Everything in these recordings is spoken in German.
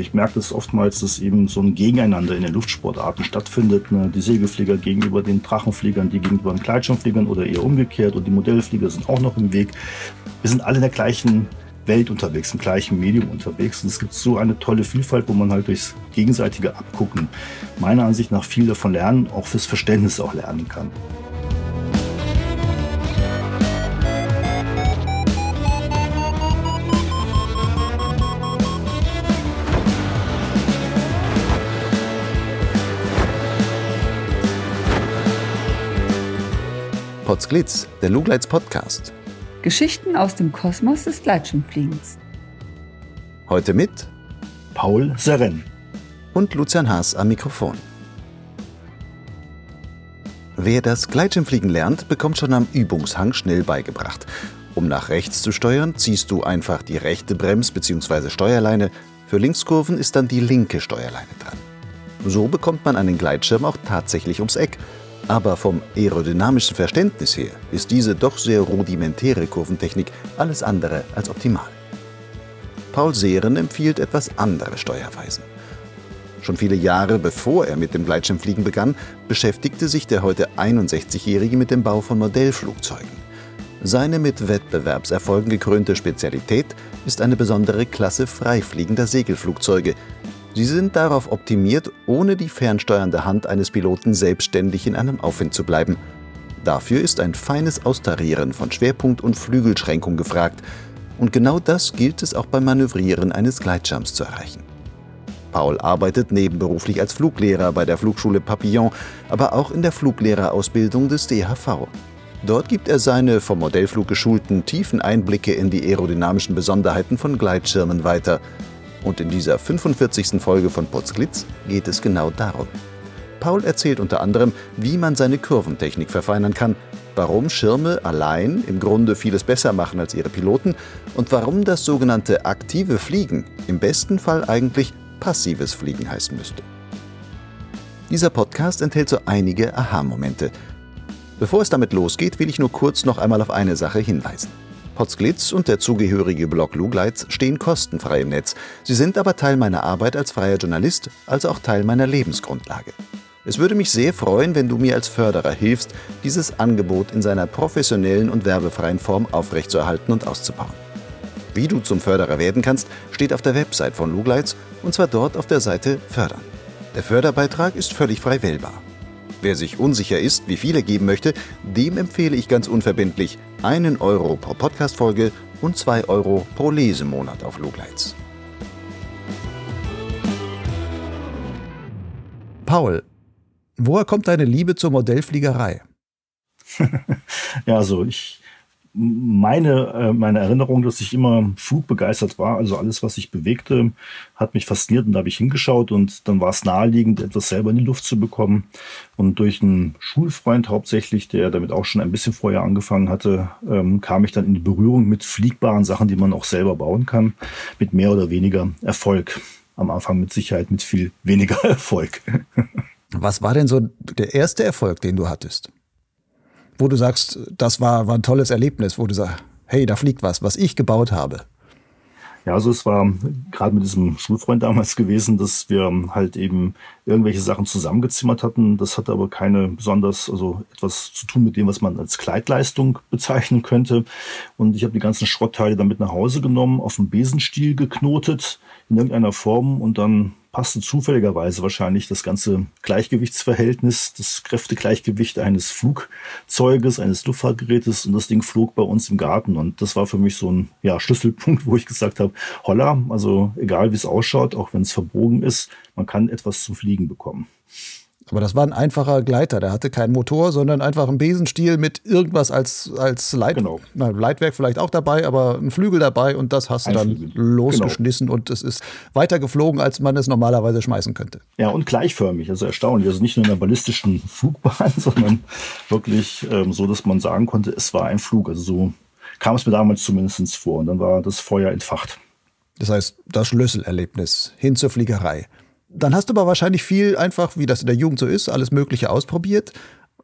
ich merke das oftmals, dass eben so ein Gegeneinander in den Luftsportarten stattfindet. Ne? Die Segelflieger gegenüber den Drachenfliegern, die gegenüber den Gleitschirmfliegern oder eher umgekehrt und die Modellflieger sind auch noch im Weg. Wir sind alle in der gleichen Welt unterwegs, im gleichen Medium unterwegs. Und es gibt so eine tolle Vielfalt, wo man halt durchs gegenseitige Abgucken meiner Ansicht nach viel davon lernen, auch fürs Verständnis auch lernen kann. Potsglitz, der Lugleits Podcast. Geschichten aus dem Kosmos des Gleitschirmfliegens. Heute mit Paul Seren und Lucian Haas am Mikrofon. Wer das Gleitschirmfliegen lernt, bekommt schon am Übungshang schnell beigebracht. Um nach rechts zu steuern, ziehst du einfach die rechte Brems- bzw. Steuerleine. Für Linkskurven ist dann die linke Steuerleine dran. So bekommt man einen Gleitschirm auch tatsächlich ums Eck aber vom aerodynamischen Verständnis her ist diese doch sehr rudimentäre Kurventechnik alles andere als optimal. Paul Sehren empfiehlt etwas andere Steuerweisen. Schon viele Jahre bevor er mit dem Gleitschirmfliegen begann, beschäftigte sich der heute 61-Jährige mit dem Bau von Modellflugzeugen. Seine mit Wettbewerbserfolgen gekrönte Spezialität ist eine besondere Klasse freifliegender Segelflugzeuge, Sie sind darauf optimiert, ohne die fernsteuernde Hand eines Piloten selbstständig in einem Aufwind zu bleiben. Dafür ist ein feines Austarieren von Schwerpunkt und Flügelschränkung gefragt. Und genau das gilt es auch beim Manövrieren eines Gleitschirms zu erreichen. Paul arbeitet nebenberuflich als Fluglehrer bei der Flugschule Papillon, aber auch in der Fluglehrerausbildung des DHV. Dort gibt er seine vom Modellflug geschulten tiefen Einblicke in die aerodynamischen Besonderheiten von Gleitschirmen weiter – und in dieser 45. Folge von Potsglitz geht es genau darum. Paul erzählt unter anderem, wie man seine Kurventechnik verfeinern kann, warum Schirme allein im Grunde vieles besser machen als ihre Piloten und warum das sogenannte aktive Fliegen im besten Fall eigentlich passives Fliegen heißen müsste. Dieser Podcast enthält so einige Aha-Momente. Bevor es damit losgeht, will ich nur kurz noch einmal auf eine Sache hinweisen. Potsglitz und der zugehörige Blog Lugleitz stehen kostenfrei im Netz. Sie sind aber Teil meiner Arbeit als freier Journalist, also auch Teil meiner Lebensgrundlage. Es würde mich sehr freuen, wenn du mir als Förderer hilfst, dieses Angebot in seiner professionellen und werbefreien Form aufrechtzuerhalten und auszubauen. Wie du zum Förderer werden kannst, steht auf der Website von Lugleitz und zwar dort auf der Seite Fördern. Der Förderbeitrag ist völlig frei wählbar. Wer sich unsicher ist, wie viel er geben möchte, dem empfehle ich ganz unverbindlich einen Euro pro Podcast-Folge und zwei Euro pro Lesemonat auf Lugleitz. Paul, woher kommt deine Liebe zur Modellfliegerei? ja, also ich meine, äh, meine Erinnerung, dass ich immer flugbegeistert war. Also alles, was sich bewegte, hat mich fasziniert und da habe ich hingeschaut und dann war es naheliegend, etwas selber in die Luft zu bekommen. Und durch einen Schulfreund hauptsächlich, der damit auch schon ein bisschen vorher angefangen hatte, ähm, kam ich dann in die Berührung mit fliegbaren Sachen, die man auch selber bauen kann, mit mehr oder weniger Erfolg. Am Anfang mit Sicherheit mit viel weniger Erfolg. Was war denn so der erste Erfolg, den du hattest? Wo du sagst, das war, war ein tolles Erlebnis, wo du sagst, hey, da fliegt was, was ich gebaut habe? Ja, also es war gerade mit diesem Schulfreund damals gewesen, dass wir halt eben irgendwelche Sachen zusammengezimmert hatten. Das hatte aber keine besonders, also etwas zu tun mit dem, was man als Kleidleistung bezeichnen könnte. Und ich habe die ganzen Schrottteile damit nach Hause genommen, auf dem Besenstiel geknotet in irgendeiner Form und dann passte zufälligerweise wahrscheinlich das ganze Gleichgewichtsverhältnis, das Kräftegleichgewicht eines Flugzeuges, eines Luftfahrtgerätes und das Ding flog bei uns im Garten und das war für mich so ein ja, Schlüsselpunkt, wo ich gesagt habe, holla, also egal wie es ausschaut, auch wenn es verbogen ist, man kann etwas zum Fliegen bekommen. Aber das war ein einfacher Gleiter, der hatte keinen Motor, sondern einfach einen Besenstiel mit irgendwas als, als Leit genau. na, Leitwerk vielleicht auch dabei, aber ein Flügel dabei und das hast du dann Flügel. losgeschnissen genau. und es ist weiter geflogen, als man es normalerweise schmeißen könnte. Ja, und gleichförmig, also erstaunlich. Also nicht nur in einer ballistischen Flugbahn, sondern wirklich ähm, so, dass man sagen konnte, es war ein Flug. Also so kam es mir damals zumindest vor und dann war das Feuer entfacht. Das heißt, das Schlüsselerlebnis hin zur Fliegerei. Dann hast du aber wahrscheinlich viel einfach, wie das in der Jugend so ist, alles Mögliche ausprobiert.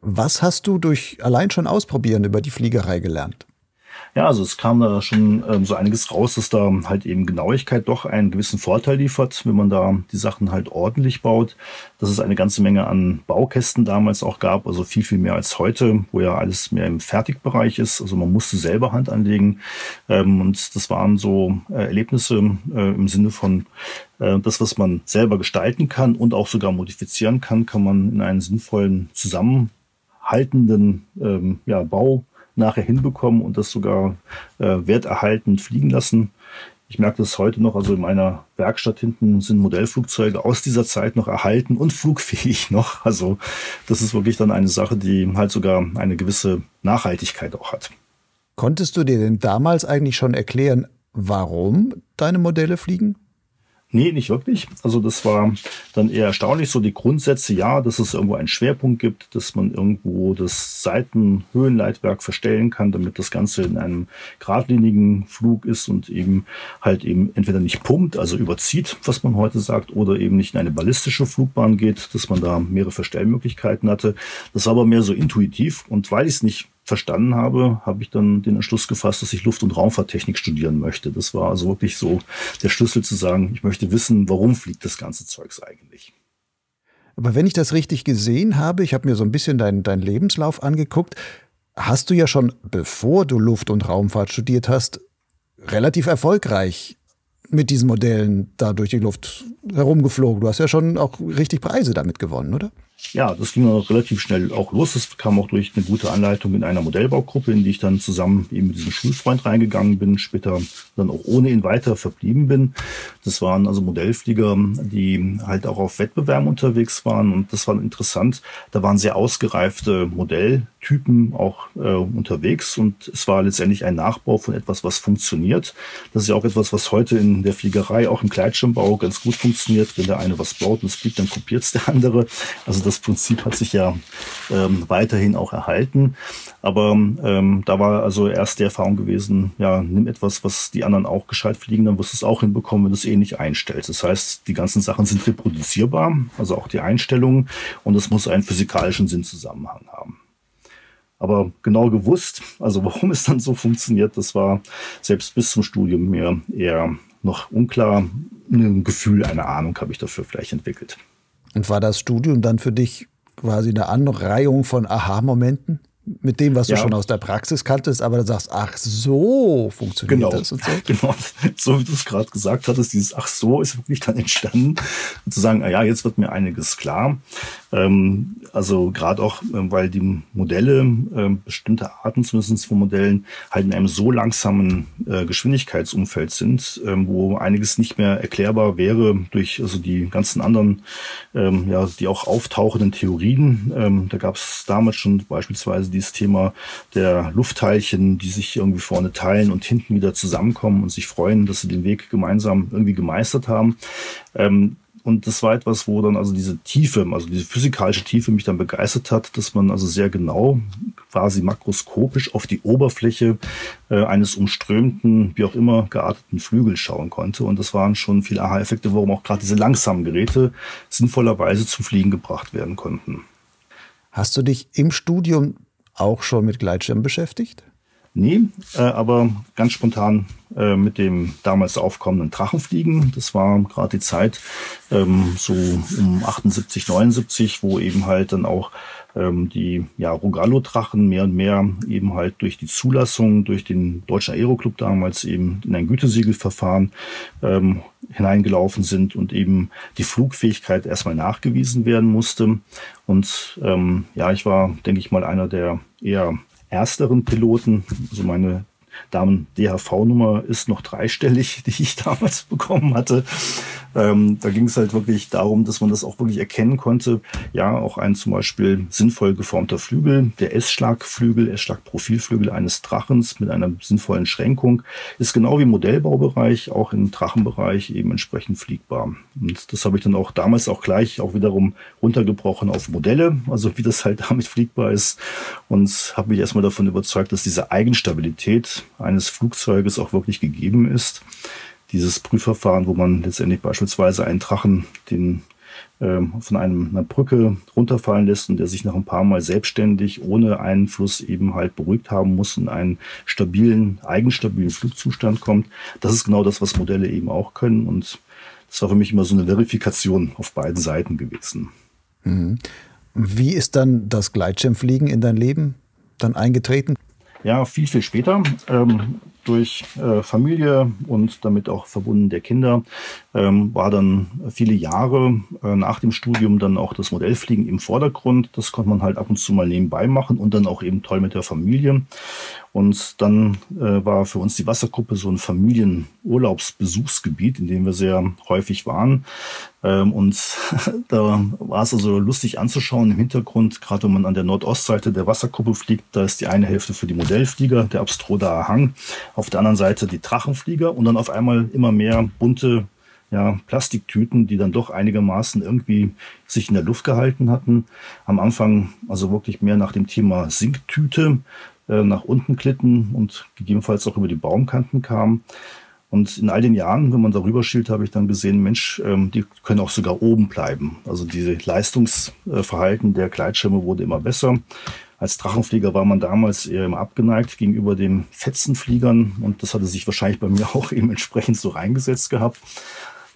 Was hast du durch allein schon Ausprobieren über die Fliegerei gelernt? Ja, also es kam da schon ähm, so einiges raus, dass da halt eben Genauigkeit doch einen gewissen Vorteil liefert, wenn man da die Sachen halt ordentlich baut. Dass es eine ganze Menge an Baukästen damals auch gab, also viel, viel mehr als heute, wo ja alles mehr im Fertigbereich ist. Also man musste selber Hand anlegen. Ähm, und das waren so äh, Erlebnisse äh, im Sinne von äh, das, was man selber gestalten kann und auch sogar modifizieren kann, kann man in einen sinnvollen zusammenhaltenden ähm, ja, Bau nachher hinbekommen und das sogar äh, werterhaltend fliegen lassen. Ich merke das heute noch, also in meiner Werkstatt hinten sind Modellflugzeuge aus dieser Zeit noch erhalten und flugfähig noch. Also das ist wirklich dann eine Sache, die halt sogar eine gewisse Nachhaltigkeit auch hat. Konntest du dir denn damals eigentlich schon erklären, warum deine Modelle fliegen? Nee, nicht wirklich. Also das war dann eher erstaunlich. So die Grundsätze, ja, dass es irgendwo einen Schwerpunkt gibt, dass man irgendwo das Seitenhöhenleitwerk verstellen kann, damit das Ganze in einem geradlinigen Flug ist und eben halt eben entweder nicht pumpt, also überzieht, was man heute sagt, oder eben nicht in eine ballistische Flugbahn geht, dass man da mehrere Verstellmöglichkeiten hatte. Das war aber mehr so intuitiv und weil ich es nicht verstanden habe, habe ich dann den Entschluss gefasst, dass ich Luft- und Raumfahrttechnik studieren möchte. Das war also wirklich so der Schlüssel zu sagen, ich möchte wissen, warum fliegt das ganze Zeugs eigentlich. Aber wenn ich das richtig gesehen habe, ich habe mir so ein bisschen deinen dein Lebenslauf angeguckt, hast du ja schon, bevor du Luft- und Raumfahrt studiert hast, relativ erfolgreich mit diesen Modellen da durch die Luft herumgeflogen. Du hast ja schon auch richtig Preise damit gewonnen, oder? Ja, das ging dann relativ schnell auch los. Das kam auch durch eine gute Anleitung in einer Modellbaugruppe, in die ich dann zusammen eben mit diesem Schulfreund reingegangen bin, später dann auch ohne ihn weiter verblieben bin. Das waren also Modellflieger, die halt auch auf Wettbewerben unterwegs waren und das war interessant. Da waren sehr ausgereifte Modelltypen auch äh, unterwegs und es war letztendlich ein Nachbau von etwas, was funktioniert. Das ist ja auch etwas, was heute in der Fliegerei, auch im Gleitschirmbau ganz gut funktioniert. Wenn der eine was baut und es fliegt, dann kopiert es der andere. Also das Prinzip hat sich ja ähm, weiterhin auch erhalten. Aber ähm, da war also erst die Erfahrung gewesen, ja, nimm etwas, was die anderen auch gescheit fliegen, dann wirst du es auch hinbekommen, wenn du es eh nicht einstellst. Das heißt, die ganzen Sachen sind reproduzierbar, also auch die Einstellungen, und es muss einen physikalischen Sinnzusammenhang haben. Aber genau gewusst, also warum es dann so funktioniert, das war selbst bis zum Studium mir eher noch unklar. Ein Gefühl, eine Ahnung habe ich dafür vielleicht entwickelt. Und war das Studium dann für dich quasi eine Anreihung von Aha-Momenten? Mit dem, was du ja. schon aus der Praxis kanntest, aber du sagst, ach so, funktioniert genau. das und so. Genau, so wie du es gerade gesagt hattest, dieses ach so ist wirklich dann entstanden. Und zu sagen, ah ja, jetzt wird mir einiges klar. Ähm, also gerade auch, äh, weil die Modelle, äh, bestimmte Arten zumindest von Modellen, halt in einem so langsamen äh, Geschwindigkeitsumfeld sind, ähm, wo einiges nicht mehr erklärbar wäre durch also die ganzen anderen, ähm, ja, die auch auftauchenden Theorien. Ähm, da gab es damals schon beispielsweise dieses Thema der Luftteilchen, die sich irgendwie vorne teilen und hinten wieder zusammenkommen und sich freuen, dass sie den Weg gemeinsam irgendwie gemeistert haben. Ähm, und das war etwas, wo dann also diese Tiefe, also diese physikalische Tiefe mich dann begeistert hat, dass man also sehr genau, quasi makroskopisch auf die Oberfläche äh, eines umströmten, wie auch immer gearteten Flügels schauen konnte. Und das waren schon viele Aha-Effekte, warum auch gerade diese langsamen Geräte sinnvollerweise zum Fliegen gebracht werden konnten. Hast du dich im Studium auch schon mit Gleitschirm beschäftigt? Nee, äh, aber ganz spontan äh, mit dem damals aufkommenden Drachenfliegen. Das war gerade die Zeit ähm, so um 78, 79, wo eben halt dann auch ähm, die ja, Rogallo-Drachen mehr und mehr eben halt durch die Zulassung durch den Deutschen Aeroclub damals eben in ein Gütesiegelverfahren ähm, hineingelaufen sind und eben die Flugfähigkeit erstmal nachgewiesen werden musste. Und ähm, ja, ich war, denke ich mal, einer der eher ersteren Piloten. Also meine Damen-DHV-Nummer ist noch dreistellig, die ich damals bekommen hatte. Ähm, da ging es halt wirklich darum, dass man das auch wirklich erkennen konnte. Ja, auch ein zum Beispiel sinnvoll geformter Flügel, der S-Schlagflügel, S-Schlag-Profilflügel eines Drachens mit einer sinnvollen Schränkung, ist genau wie im Modellbaubereich auch im Drachenbereich eben entsprechend fliegbar. Und das habe ich dann auch damals auch gleich auch wiederum runtergebrochen auf Modelle, also wie das halt damit fliegbar ist. Und habe mich erstmal davon überzeugt, dass diese Eigenstabilität eines Flugzeuges auch wirklich gegeben ist dieses Prüfverfahren, wo man letztendlich beispielsweise einen Drachen den ähm, von einem, einer Brücke runterfallen lässt und der sich nach ein paar Mal selbstständig ohne Einfluss eben halt beruhigt haben muss und einen stabilen, eigenstabilen Flugzustand kommt. Das ist genau das, was Modelle eben auch können und das war für mich immer so eine Verifikation auf beiden Seiten gewesen. Mhm. Wie ist dann das Gleitschirmfliegen in dein Leben dann eingetreten? Ja, viel, viel später. Ähm, durch äh, Familie und damit auch verbunden der Kinder ähm, war dann viele Jahre äh, nach dem Studium dann auch das Modellfliegen im Vordergrund. Das konnte man halt ab und zu mal nebenbei machen und dann auch eben toll mit der Familie. Und dann äh, war für uns die Wassergruppe so ein Familienurlaubsbesuchsgebiet, in dem wir sehr häufig waren. Ähm, und da war es also lustig anzuschauen im Hintergrund, gerade wenn man an der Nordostseite der Wasserkuppe fliegt, da ist die eine Hälfte für die Modellflieger, der Abstroda Hang, auf der anderen Seite die Drachenflieger und dann auf einmal immer mehr bunte ja, Plastiktüten, die dann doch einigermaßen irgendwie sich in der Luft gehalten hatten. Am Anfang also wirklich mehr nach dem Thema Sinktüte, äh, nach unten glitten und gegebenenfalls auch über die Baumkanten kamen. Und in all den Jahren, wenn man darüber schielt, habe ich dann gesehen, Mensch, ähm, die können auch sogar oben bleiben. Also diese Leistungsverhalten der Gleitschirme wurde immer besser. Als Drachenflieger war man damals eher immer abgeneigt gegenüber den Fetzenfliegern und das hatte sich wahrscheinlich bei mir auch eben entsprechend so reingesetzt gehabt.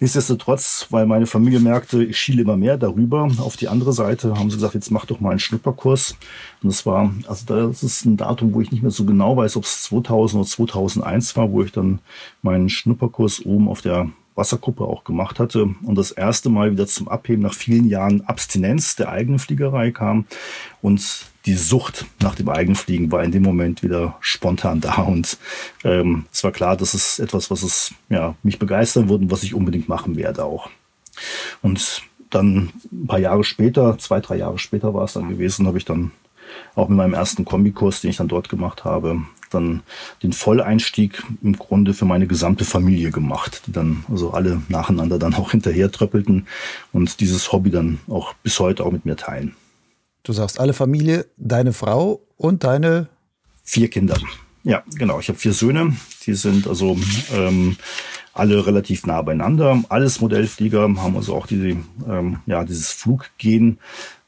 Nichtsdestotrotz, weil meine Familie merkte, ich schiele immer mehr darüber auf die andere Seite, haben sie gesagt, jetzt mach doch mal einen Schnupperkurs. Und das war, also das ist ein Datum, wo ich nicht mehr so genau weiß, ob es 2000 oder 2001 war, wo ich dann meinen Schnupperkurs oben auf der Wassergruppe auch gemacht hatte und das erste Mal wieder zum Abheben nach vielen Jahren Abstinenz der eigenen Fliegerei kam und die Sucht nach dem Eigenfliegen war in dem Moment wieder spontan da und ähm, es war klar, das ist etwas, was es ja mich begeistern würde und was ich unbedingt machen werde auch. Und dann ein paar Jahre später, zwei, drei Jahre später war es dann gewesen, habe ich dann auch mit meinem ersten Kombikurs, den ich dann dort gemacht habe, dann den Volleinstieg im Grunde für meine gesamte Familie gemacht, die dann also alle nacheinander dann auch hinterher tröppelten und dieses Hobby dann auch bis heute auch mit mir teilen. Du sagst alle Familie, deine Frau und deine vier Kinder. Ja, genau. Ich habe vier Söhne. Die sind also ähm, alle relativ nah beieinander. Alles Modellflieger haben also auch diese, ähm, ja, dieses Fluggen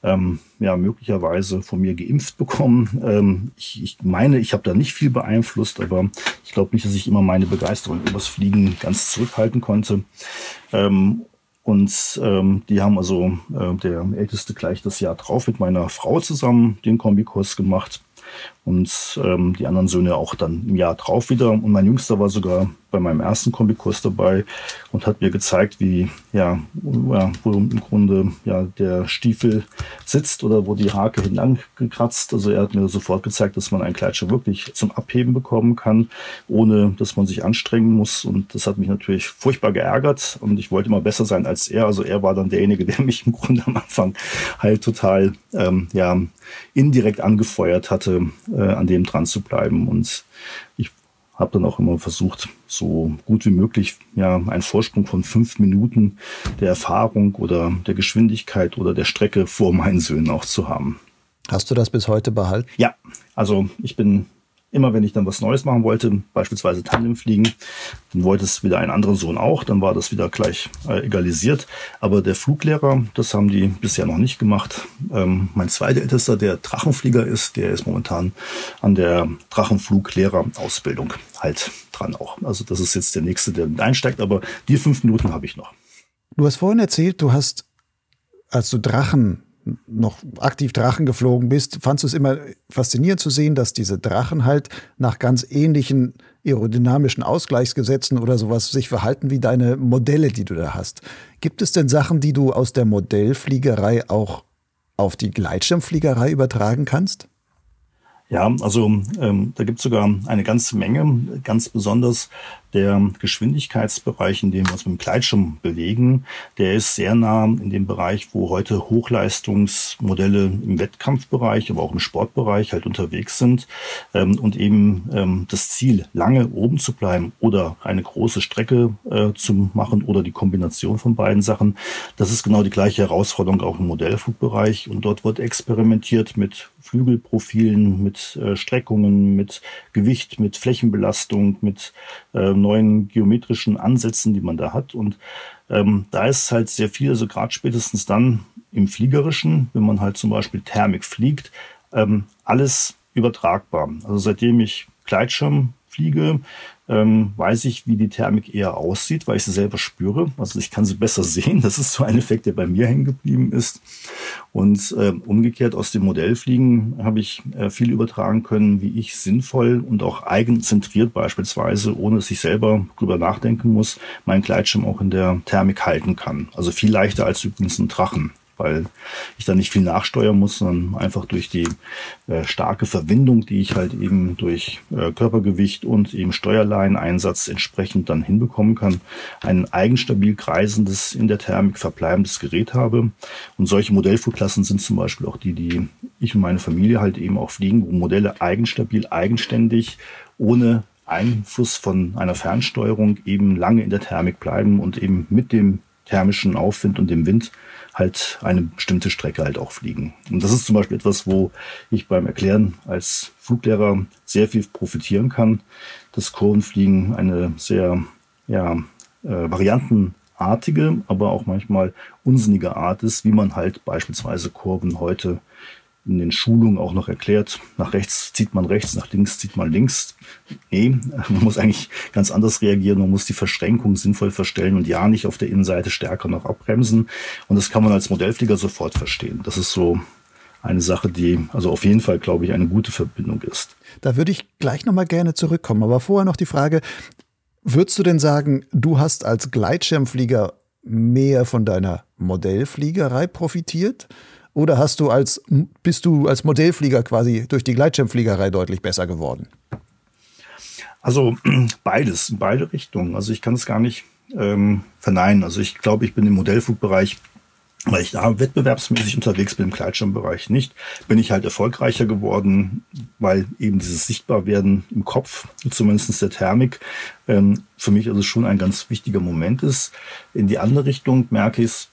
ähm, ja möglicherweise von mir geimpft bekommen. Ähm, ich, ich meine, ich habe da nicht viel beeinflusst, aber ich glaube nicht, dass ich immer meine Begeisterung übers Fliegen ganz zurückhalten konnte. Ähm, und ähm, die haben also äh, der Älteste gleich das Jahr drauf mit meiner Frau zusammen den Kombikurs gemacht und ähm, die anderen Söhne auch dann im Jahr drauf wieder. Und mein Jüngster war sogar bei meinem ersten Kombikurs dabei und hat mir gezeigt, wie, ja, wo im Grunde ja, der Stiefel sitzt oder wo die Hake hinlang gekratzt. Also er hat mir sofort gezeigt, dass man einen Kleidschirm wirklich zum Abheben bekommen kann, ohne dass man sich anstrengen muss. Und das hat mich natürlich furchtbar geärgert und ich wollte immer besser sein als er. Also er war dann derjenige, der mich im Grunde am Anfang halt total ähm, ja, indirekt angefeuert hatte, äh, an dem dran zu bleiben. Und ich habe dann auch immer versucht, so gut wie möglich ja einen Vorsprung von fünf Minuten der Erfahrung oder der Geschwindigkeit oder der Strecke vor meinen Söhnen auch zu haben. Hast du das bis heute behalten? Ja, also ich bin immer wenn ich dann was Neues machen wollte, beispielsweise Tandemfliegen, dann wollte es wieder ein anderer Sohn auch, dann war das wieder gleich äh, egalisiert. Aber der Fluglehrer, das haben die bisher noch nicht gemacht. Ähm, mein zweiter Ältester, der Drachenflieger ist, der ist momentan an der Drachenfluglehrerausbildung halt dran auch. Also das ist jetzt der nächste, der mit einsteigt, aber die fünf Minuten habe ich noch. Du hast vorhin erzählt, du hast, als du Drachen noch aktiv Drachen geflogen bist, fandst du es immer faszinierend zu sehen, dass diese Drachen halt nach ganz ähnlichen aerodynamischen Ausgleichsgesetzen oder sowas sich verhalten wie deine Modelle, die du da hast. Gibt es denn Sachen, die du aus der Modellfliegerei auch auf die Gleitschirmfliegerei übertragen kannst? Ja, also ähm, da gibt es sogar eine ganze Menge, ganz besonders der Geschwindigkeitsbereich, in dem wir uns mit dem Gleitschirm bewegen, der ist sehr nah in dem Bereich, wo heute Hochleistungsmodelle im Wettkampfbereich, aber auch im Sportbereich halt unterwegs sind. Ähm, und eben ähm, das Ziel, lange oben zu bleiben oder eine große Strecke äh, zu machen oder die Kombination von beiden Sachen, das ist genau die gleiche Herausforderung auch im Modellflugbereich. Und dort wird experimentiert mit Flügelprofilen, mit äh, Streckungen, mit Gewicht, mit Flächenbelastung, mit ähm, neuen geometrischen Ansätzen, die man da hat. Und ähm, da ist halt sehr viel, also gerade spätestens dann im Fliegerischen, wenn man halt zum Beispiel Thermik fliegt, ähm, alles übertragbar. Also seitdem ich Gleitschirm fliege, ähm, weiß ich, wie die Thermik eher aussieht, weil ich sie selber spüre. Also ich kann sie besser sehen. Das ist so ein Effekt, der bei mir hängen geblieben ist. Und äh, umgekehrt aus dem Modellfliegen habe ich äh, viel übertragen können, wie ich sinnvoll und auch eigenzentriert beispielsweise, ohne dass ich selber drüber nachdenken muss, meinen Gleitschirm auch in der Thermik halten kann. Also viel leichter als übrigens ein Drachen weil ich da nicht viel nachsteuern muss, sondern einfach durch die äh, starke Verwindung, die ich halt eben durch äh, Körpergewicht und eben Steuerleineinsatz entsprechend dann hinbekommen kann, ein eigenstabil kreisendes, in der Thermik verbleibendes Gerät habe. Und solche Modellflugklassen sind zum Beispiel auch die, die ich und meine Familie halt eben auch fliegen, wo Modelle eigenstabil, eigenständig, ohne Einfluss von einer Fernsteuerung eben lange in der Thermik bleiben und eben mit dem thermischen Aufwind und dem Wind halt eine bestimmte Strecke halt auch fliegen. Und das ist zum Beispiel etwas, wo ich beim Erklären als Fluglehrer sehr viel profitieren kann. Das Kurvenfliegen eine sehr ja, äh, variantenartige, aber auch manchmal unsinnige Art ist, wie man halt beispielsweise Kurven heute in den Schulungen auch noch erklärt, nach rechts zieht man rechts, nach links zieht man links. Nee, man muss eigentlich ganz anders reagieren. Man muss die Verschränkung sinnvoll verstellen und ja nicht auf der Innenseite stärker noch abbremsen. Und das kann man als Modellflieger sofort verstehen. Das ist so eine Sache, die also auf jeden Fall, glaube ich, eine gute Verbindung ist. Da würde ich gleich nochmal gerne zurückkommen. Aber vorher noch die Frage, würdest du denn sagen, du hast als Gleitschirmflieger mehr von deiner Modellfliegerei profitiert? Oder hast du als, bist du als Modellflieger quasi durch die Gleitschirmfliegerei deutlich besser geworden? Also beides, in beide Richtungen. Also ich kann es gar nicht ähm, verneinen. Also ich glaube, ich bin im Modellflugbereich, weil ich da wettbewerbsmäßig unterwegs bin, im Gleitschirmbereich nicht, bin ich halt erfolgreicher geworden, weil eben dieses Sichtbarwerden im Kopf, zumindest der Thermik, ähm, für mich also schon ein ganz wichtiger Moment ist. In die andere Richtung merke ich es,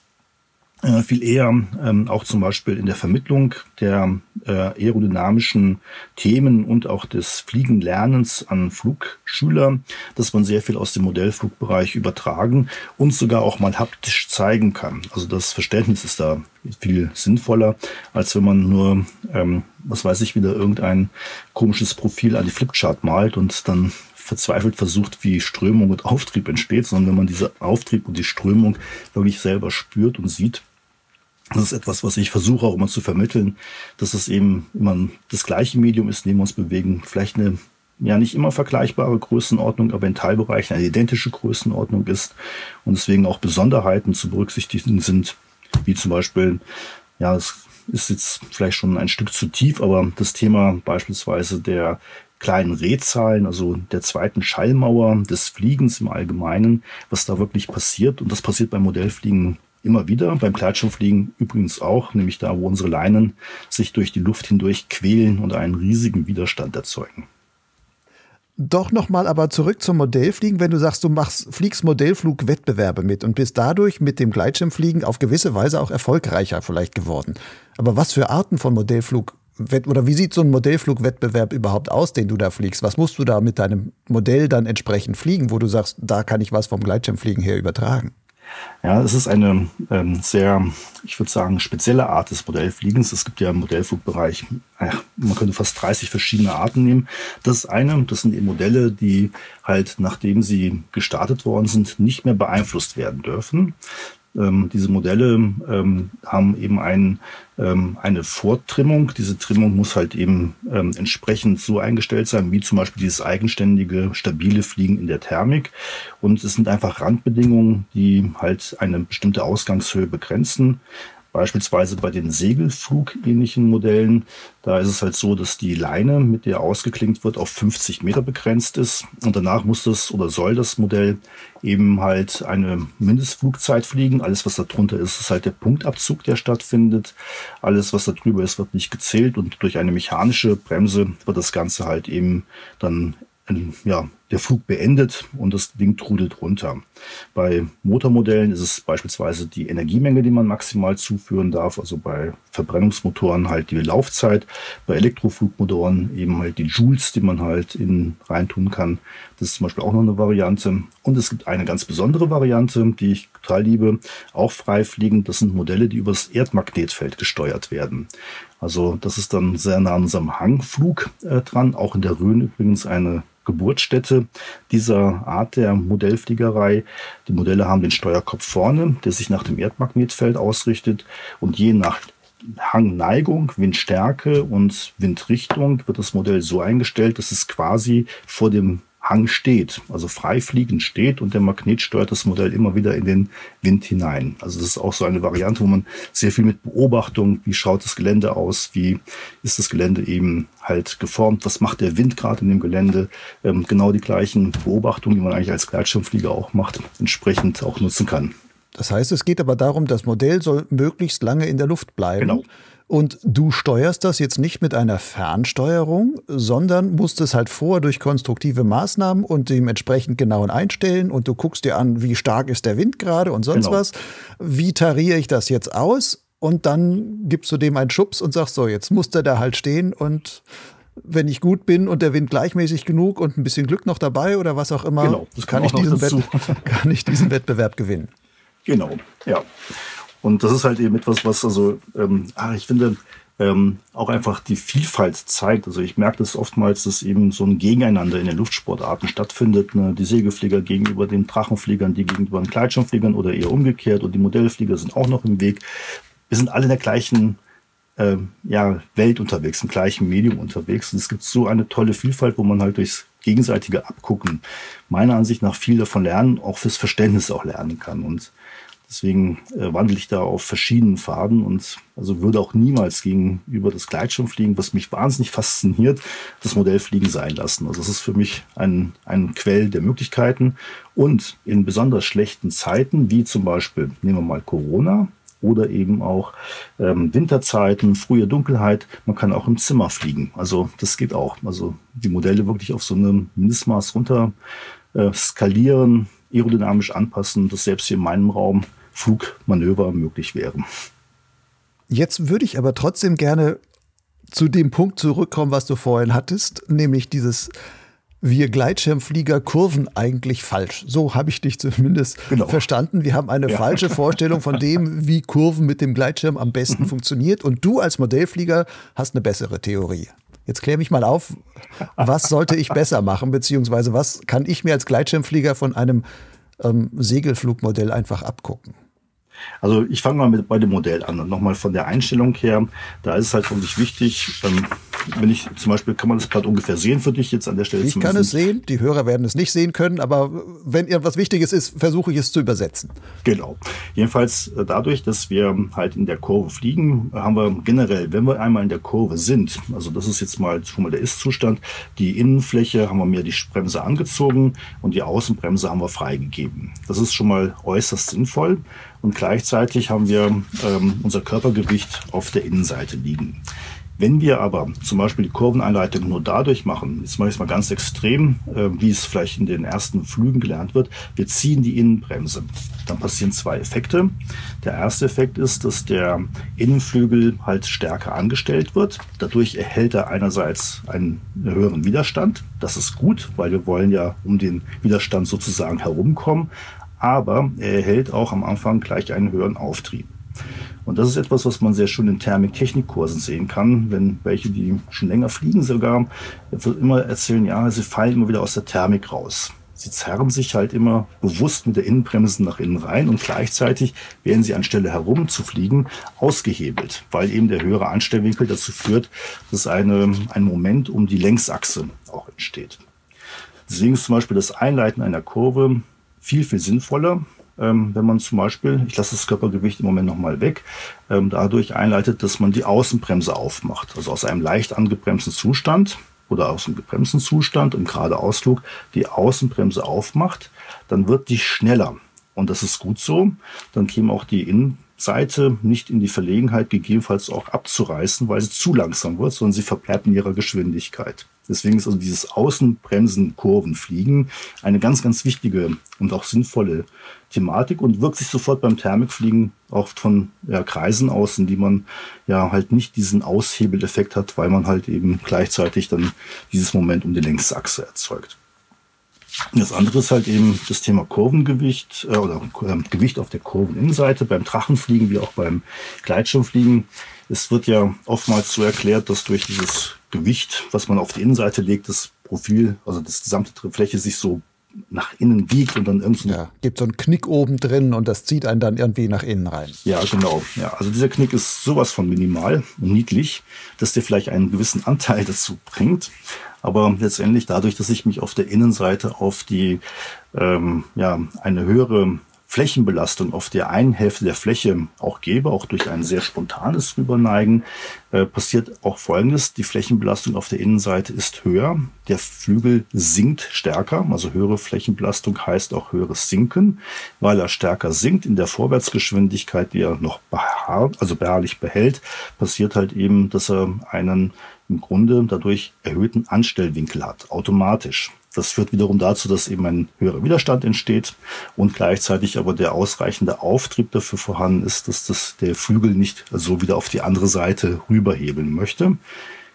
viel eher ähm, auch zum Beispiel in der Vermittlung der äh, aerodynamischen Themen und auch des Fliegenlernens an Flugschüler, dass man sehr viel aus dem Modellflugbereich übertragen und sogar auch mal haptisch zeigen kann. Also das Verständnis ist da viel sinnvoller, als wenn man nur, ähm, was weiß ich, wieder irgendein komisches Profil an die Flipchart malt und dann verzweifelt versucht, wie Strömung und Auftrieb entsteht, sondern wenn man diese Auftrieb und die Strömung wirklich selber spürt und sieht, das ist etwas, was ich versuche auch immer zu vermitteln, dass es eben immer das gleiche Medium ist, in dem wir uns bewegen. Vielleicht eine ja nicht immer vergleichbare Größenordnung, aber in Teilbereichen eine identische Größenordnung ist und deswegen auch Besonderheiten zu berücksichtigen sind, wie zum Beispiel, ja, es ist jetzt vielleicht schon ein Stück zu tief, aber das Thema beispielsweise der kleinen Rehzahlen, also der zweiten Schallmauer des Fliegens im Allgemeinen, was da wirklich passiert. Und das passiert beim Modellfliegen immer wieder, beim Gleitschirmfliegen übrigens auch, nämlich da, wo unsere Leinen sich durch die Luft hindurch quälen und einen riesigen Widerstand erzeugen. Doch nochmal aber zurück zum Modellfliegen, wenn du sagst, du machst, fliegst Modellflugwettbewerbe mit und bist dadurch mit dem Gleitschirmfliegen auf gewisse Weise auch erfolgreicher vielleicht geworden. Aber was für Arten von Modellflug oder wie sieht so ein Modellflugwettbewerb überhaupt aus, den du da fliegst? Was musst du da mit deinem Modell dann entsprechend fliegen, wo du sagst, da kann ich was vom Gleitschirmfliegen her übertragen? Ja, es ist eine ähm, sehr, ich würde sagen, spezielle Art des Modellfliegens. Es gibt ja im Modellflugbereich, äh, man könnte fast 30 verschiedene Arten nehmen. Das ist eine, das sind eben Modelle, die halt, nachdem sie gestartet worden sind, nicht mehr beeinflusst werden dürfen. Ähm, diese Modelle ähm, haben eben ein, ähm, eine Vortrimmung. Diese Trimmung muss halt eben ähm, entsprechend so eingestellt sein, wie zum Beispiel dieses eigenständige, stabile Fliegen in der Thermik. Und es sind einfach Randbedingungen, die halt eine bestimmte Ausgangshöhe begrenzen. Beispielsweise bei den Segelflugähnlichen Modellen, da ist es halt so, dass die Leine, mit der ausgeklinkt wird, auf 50 Meter begrenzt ist. Und danach muss das oder soll das Modell eben halt eine Mindestflugzeit fliegen. Alles, was da drunter ist, ist halt der Punktabzug, der stattfindet. Alles, was da drüber ist, wird nicht gezählt. Und durch eine mechanische Bremse wird das Ganze halt eben dann ja, der Flug beendet und das Ding trudelt runter. Bei Motormodellen ist es beispielsweise die Energiemenge, die man maximal zuführen darf, also bei Verbrennungsmotoren halt die Laufzeit, bei Elektroflugmotoren eben halt die Joules, die man halt in reintun kann. Das ist zum Beispiel auch noch eine Variante. Und es gibt eine ganz besondere Variante, die ich total liebe, auch freifliegend. Das sind Modelle, die übers Erdmagnetfeld gesteuert werden. Also das ist dann sehr nah an unserem Hangflug äh, dran. Auch in der Rhön übrigens eine Geburtsstätte dieser Art der Modellfliegerei. Die Modelle haben den Steuerkopf vorne, der sich nach dem Erdmagnetfeld ausrichtet und je nach Hangneigung, Windstärke und Windrichtung wird das Modell so eingestellt, dass es quasi vor dem Hang steht, also frei fliegend steht und der Magnet steuert das Modell immer wieder in den Wind hinein. Also das ist auch so eine Variante, wo man sehr viel mit Beobachtung, wie schaut das Gelände aus, wie ist das Gelände eben halt geformt, was macht der Wind gerade in dem Gelände, ähm, genau die gleichen Beobachtungen, die man eigentlich als Gleitschirmflieger auch macht, entsprechend auch nutzen kann. Das heißt, es geht aber darum, das Modell soll möglichst lange in der Luft bleiben. Genau. Und du steuerst das jetzt nicht mit einer Fernsteuerung, sondern musst es halt vor durch konstruktive Maßnahmen und dementsprechend genauen einstellen und du guckst dir an, wie stark ist der Wind gerade und sonst genau. was. Wie tariere ich das jetzt aus? Und dann gibst du dem einen Schubs und sagst so, jetzt muss der da halt stehen und wenn ich gut bin und der Wind gleichmäßig genug und ein bisschen Glück noch dabei oder was auch immer, genau, kann, ich diesen kann ich diesen Wettbewerb gewinnen. Genau, ja. Und das ist halt eben etwas, was also, ähm, ah, ich finde, ähm, auch einfach die Vielfalt zeigt. Also ich merke das oftmals, dass eben so ein Gegeneinander in den Luftsportarten stattfindet. Ne? Die Segelflieger gegenüber den Drachenfliegern, die gegenüber den Gleitschirmfliegern oder eher umgekehrt. Und die Modellflieger sind auch noch im Weg. Wir sind alle in der gleichen äh, ja, Welt unterwegs, im gleichen Medium unterwegs. Und es gibt so eine tolle Vielfalt, wo man halt durchs gegenseitige Abgucken meiner Ansicht nach viel davon lernen, auch fürs Verständnis auch lernen kann. Und Deswegen äh, wandle ich da auf verschiedenen Faden und also würde auch niemals gegenüber das Gleitschirmfliegen, was mich wahnsinnig fasziniert, das Modellfliegen sein lassen. Also es ist für mich ein, ein Quell der Möglichkeiten und in besonders schlechten Zeiten, wie zum Beispiel, nehmen wir mal Corona, oder eben auch ähm, Winterzeiten, frühe Dunkelheit. Man kann auch im Zimmer fliegen. Also das geht auch. Also die Modelle wirklich auf so einem Mindestmaß runter äh, skalieren, aerodynamisch anpassen, dass selbst hier in meinem Raum Flugmanöver möglich wären. Jetzt würde ich aber trotzdem gerne zu dem Punkt zurückkommen, was du vorhin hattest, nämlich dieses wir Gleitschirmflieger kurven eigentlich falsch. So habe ich dich zumindest genau. verstanden. Wir haben eine ja. falsche Vorstellung von dem, wie Kurven mit dem Gleitschirm am besten mhm. funktioniert. Und du als Modellflieger hast eine bessere Theorie. Jetzt klär mich mal auf, was sollte ich besser machen, beziehungsweise was kann ich mir als Gleitschirmflieger von einem ähm, Segelflugmodell einfach abgucken? Also ich fange mal mit bei dem Modell an und nochmal von der Einstellung her, da ist es halt wirklich wichtig, ähm, wenn ich zum Beispiel, kann man das gerade ungefähr sehen für dich jetzt an der Stelle? Ich kann es sehen, die Hörer werden es nicht sehen können, aber wenn irgendwas Wichtiges ist, versuche ich es zu übersetzen. Genau. Jedenfalls äh, dadurch, dass wir halt in der Kurve fliegen, haben wir generell, wenn wir einmal in der Kurve sind, also das ist jetzt mal schon mal der Ist-Zustand, die Innenfläche haben wir mir die Bremse angezogen und die Außenbremse haben wir freigegeben. Das ist schon mal äußerst sinnvoll und gleichzeitig haben wir ähm, unser Körpergewicht auf der Innenseite liegen. Wenn wir aber zum Beispiel die Kurveneinleitung nur dadurch machen, jetzt mache ich es mal ganz extrem, äh, wie es vielleicht in den ersten Flügen gelernt wird, wir ziehen die Innenbremse. Dann passieren zwei Effekte. Der erste Effekt ist, dass der Innenflügel halt stärker angestellt wird. Dadurch erhält er einerseits einen höheren Widerstand. Das ist gut, weil wir wollen ja um den Widerstand sozusagen herumkommen aber er erhält auch am Anfang gleich einen höheren Auftrieb. Und das ist etwas, was man sehr schön in Thermik-Technikkursen sehen kann, wenn welche, die schon länger fliegen sogar, immer erzählen, ja, sie fallen immer wieder aus der Thermik raus. Sie zerren sich halt immer bewusst mit der Innenbremse nach innen rein und gleichzeitig werden sie anstelle herum zu fliegen ausgehebelt, weil eben der höhere Anstellwinkel dazu führt, dass eine, ein Moment um die Längsachse auch entsteht. Deswegen ist zum Beispiel das Einleiten einer Kurve viel, viel sinnvoller, ähm, wenn man zum Beispiel, ich lasse das Körpergewicht im Moment nochmal weg, ähm, dadurch einleitet, dass man die Außenbremse aufmacht. Also aus einem leicht angebremsten Zustand oder aus einem gebremsten Zustand im Geradeausflug die Außenbremse aufmacht, dann wird die schneller. Und das ist gut so. Dann käme auch die Innen Seite nicht in die Verlegenheit, gegebenenfalls auch abzureißen, weil sie zu langsam wird, sondern sie verbleibt in ihrer Geschwindigkeit. Deswegen ist also dieses Außenbremsen, Kurvenfliegen eine ganz, ganz wichtige und auch sinnvolle Thematik und wirkt sich sofort beim Thermikfliegen auch von ja, Kreisen aus, in die man ja halt nicht diesen Aushebeleffekt hat, weil man halt eben gleichzeitig dann dieses Moment um die Längsachse erzeugt. Das andere ist halt eben das Thema Kurvengewicht äh, oder äh, Gewicht auf der Kurveninnenseite beim Drachenfliegen wie auch beim Gleitschirmfliegen. Es wird ja oftmals so erklärt, dass durch dieses Gewicht, was man auf die Innenseite legt, das Profil, also das gesamte Fläche sich so nach innen biegt und dann irgendwie. Ja, gibt so einen Knick oben drin und das zieht einen dann irgendwie nach innen rein. Ja, genau. Ja, also dieser Knick ist sowas von minimal und niedlich, dass der vielleicht einen gewissen Anteil dazu bringt. Aber letztendlich dadurch, dass ich mich auf der Innenseite auf die, ähm, ja, eine höhere Flächenbelastung auf der einen Hälfte der Fläche auch gebe, auch durch ein sehr spontanes Rüberneigen, äh, passiert auch Folgendes. Die Flächenbelastung auf der Innenseite ist höher. Der Flügel sinkt stärker. Also höhere Flächenbelastung heißt auch höheres Sinken, weil er stärker sinkt in der Vorwärtsgeschwindigkeit, die er noch beharrt, also beharrlich behält, passiert halt eben, dass er einen im Grunde dadurch erhöhten Anstellwinkel hat, automatisch. Das führt wiederum dazu, dass eben ein höherer Widerstand entsteht und gleichzeitig aber der ausreichende Auftrieb dafür vorhanden ist, dass das der Flügel nicht so wieder auf die andere Seite rüberhebeln möchte.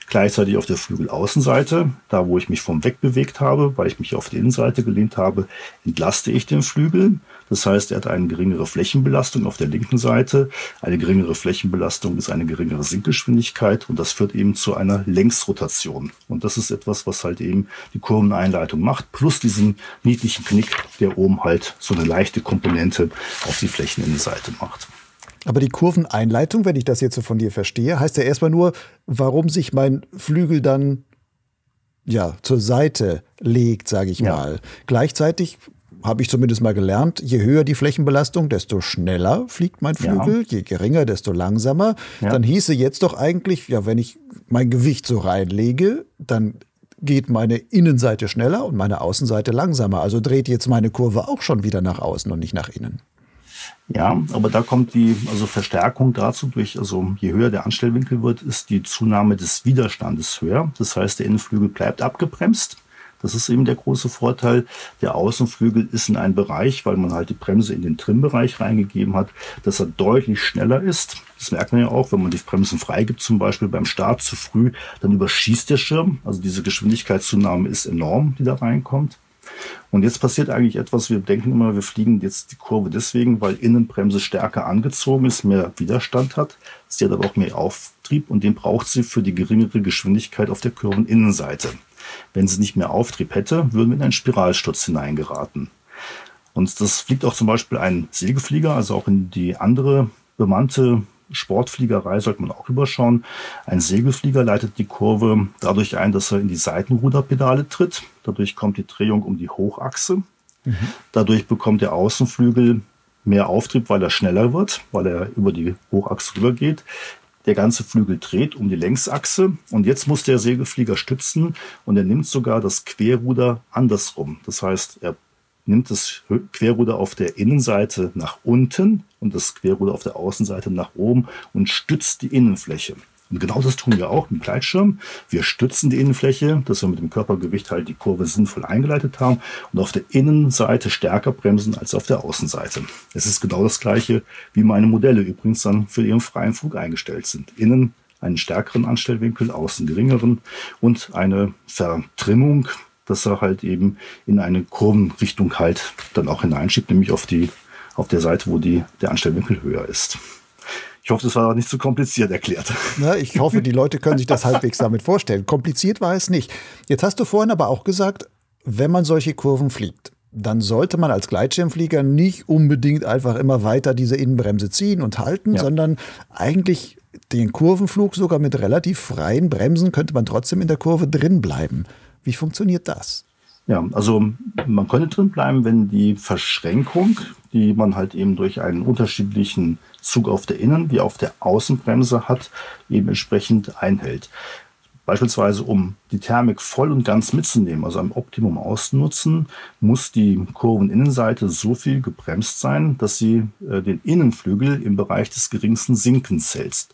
Gleichzeitig auf der Flügelaußenseite, da wo ich mich vom Weg bewegt habe, weil ich mich auf die Innenseite gelehnt habe, entlaste ich den Flügel. Das heißt, er hat eine geringere Flächenbelastung auf der linken Seite. Eine geringere Flächenbelastung ist eine geringere Sinkgeschwindigkeit und das führt eben zu einer Längsrotation. Und das ist etwas, was halt eben die Kurveneinleitung macht, plus diesen niedlichen Knick, der oben halt so eine leichte Komponente auf die Flächeninnenseite macht. Aber die Kurveneinleitung, wenn ich das jetzt so von dir verstehe, heißt ja erstmal nur, warum sich mein Flügel dann ja zur Seite legt, sage ich ja. mal. Gleichzeitig habe ich zumindest mal gelernt, je höher die Flächenbelastung, desto schneller fliegt mein Flügel, ja. je geringer, desto langsamer. Ja. Dann hieße jetzt doch eigentlich, ja, wenn ich mein Gewicht so reinlege, dann geht meine Innenseite schneller und meine Außenseite langsamer. Also dreht jetzt meine Kurve auch schon wieder nach außen und nicht nach innen. Ja, aber da kommt die also Verstärkung dazu durch, also je höher der Anstellwinkel wird, ist die Zunahme des Widerstandes höher. Das heißt, der Innenflügel bleibt abgebremst. Das ist eben der große Vorteil. Der Außenflügel ist in einem Bereich, weil man halt die Bremse in den Trimmbereich reingegeben hat, dass er deutlich schneller ist. Das merkt man ja auch, wenn man die Bremsen freigibt, zum Beispiel beim Start zu früh, dann überschießt der Schirm. Also diese Geschwindigkeitszunahme ist enorm, die da reinkommt. Und jetzt passiert eigentlich etwas, wir denken immer, wir fliegen jetzt die Kurve deswegen, weil Innenbremse stärker angezogen ist, mehr Widerstand hat. Sie hat aber auch mehr Auftrieb und den braucht sie für die geringere Geschwindigkeit auf der Kurveninnenseite. Wenn sie nicht mehr Auftrieb hätte, würden wir in einen Spiralsturz hineingeraten. Und das fliegt auch zum Beispiel ein Segelflieger, also auch in die andere bemannte Sportfliegerei sollte man auch überschauen. Ein Segelflieger leitet die Kurve dadurch ein, dass er in die Seitenruderpedale tritt. Dadurch kommt die Drehung um die Hochachse. Mhm. Dadurch bekommt der Außenflügel mehr Auftrieb, weil er schneller wird, weil er über die Hochachse rübergeht. Der ganze Flügel dreht um die Längsachse und jetzt muss der Segelflieger stützen und er nimmt sogar das Querruder andersrum. Das heißt, er nimmt das Querruder auf der Innenseite nach unten und das Querruder auf der Außenseite nach oben und stützt die Innenfläche. Und genau das tun wir auch im Gleitschirm. Wir stützen die Innenfläche, dass wir mit dem Körpergewicht halt die Kurve sinnvoll eingeleitet haben und auf der Innenseite stärker bremsen als auf der Außenseite. Es ist genau das gleiche, wie meine Modelle übrigens dann für ihren freien Flug eingestellt sind. Innen einen stärkeren Anstellwinkel, außen geringeren und eine Vertrimmung dass er halt eben in eine Kurvenrichtung halt dann auch hineinschiebt, nämlich auf die, auf der Seite, wo die, der Anstellwinkel höher ist. Ich hoffe, das war nicht zu so kompliziert erklärt. Na, ich hoffe, die Leute können sich das halbwegs damit vorstellen. Kompliziert war es nicht. Jetzt hast du vorhin aber auch gesagt, wenn man solche Kurven fliegt, dann sollte man als Gleitschirmflieger nicht unbedingt einfach immer weiter diese Innenbremse ziehen und halten, ja. sondern eigentlich den Kurvenflug sogar mit relativ freien Bremsen könnte man trotzdem in der Kurve drin bleiben. Wie funktioniert das? Ja, also man könnte drin bleiben, wenn die Verschränkung, die man halt eben durch einen unterschiedlichen Zug auf der Innen- wie auf der Außenbremse hat, eben entsprechend einhält. Beispielsweise, um die Thermik voll und ganz mitzunehmen, also am Optimum auszunutzen, muss die Kurveninnenseite so viel gebremst sein, dass sie äh, den Innenflügel im Bereich des geringsten Sinkens hält.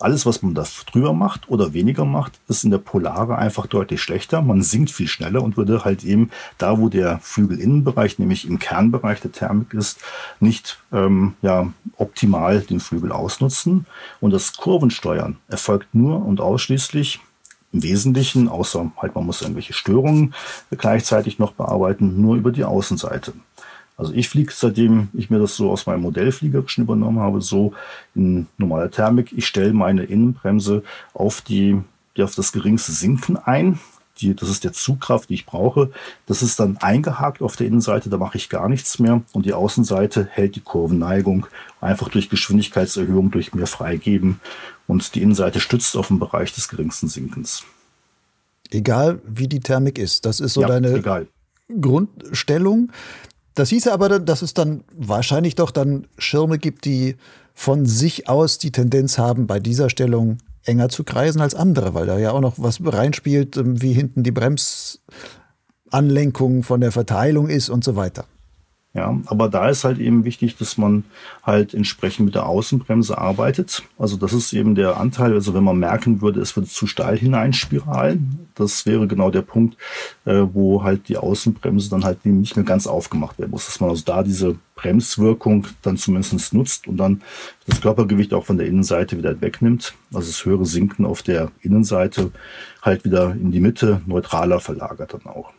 Alles, was man da drüber macht oder weniger macht, ist in der Polare einfach deutlich schlechter. Man sinkt viel schneller und würde halt eben da, wo der Flügelinnenbereich, nämlich im Kernbereich der Thermik ist, nicht ähm, ja, optimal den Flügel ausnutzen. Und das Kurvensteuern erfolgt nur und ausschließlich im Wesentlichen, außer halt man muss irgendwelche Störungen gleichzeitig noch bearbeiten, nur über die Außenseite. Also ich fliege, seitdem ich mir das so aus meinem Modellfliegerischen übernommen habe, so in normaler Thermik. Ich stelle meine Innenbremse auf die, die auf das geringste Sinken ein. Die, das ist der Zugkraft, die ich brauche. Das ist dann eingehakt auf der Innenseite, da mache ich gar nichts mehr. Und die Außenseite hält die Kurvenneigung einfach durch Geschwindigkeitserhöhung, durch mehr Freigeben. Und die Innenseite stützt auf den Bereich des geringsten Sinkens. Egal wie die Thermik ist, das ist so ja, deine egal. Grundstellung. Das hieße aber, dass es dann wahrscheinlich doch dann Schirme gibt, die von sich aus die Tendenz haben, bei dieser Stellung enger zu kreisen als andere, weil da ja auch noch was reinspielt, ähm, wie hinten die Bremsanlenkung von der Verteilung ist und so weiter. Ja, aber da ist halt eben wichtig, dass man halt entsprechend mit der Außenbremse arbeitet. Also das ist eben der Anteil, also wenn man merken würde, es wird zu steil hineinspiralen, das wäre genau der Punkt, äh, wo halt die Außenbremse dann halt nicht mehr ganz aufgemacht werden muss, dass man also da diese Bremswirkung dann zumindest nutzt und dann das Körpergewicht auch von der Innenseite wieder wegnimmt. Also das höhere Sinken auf der Innenseite halt wieder in die Mitte neutraler verlagert dann auch.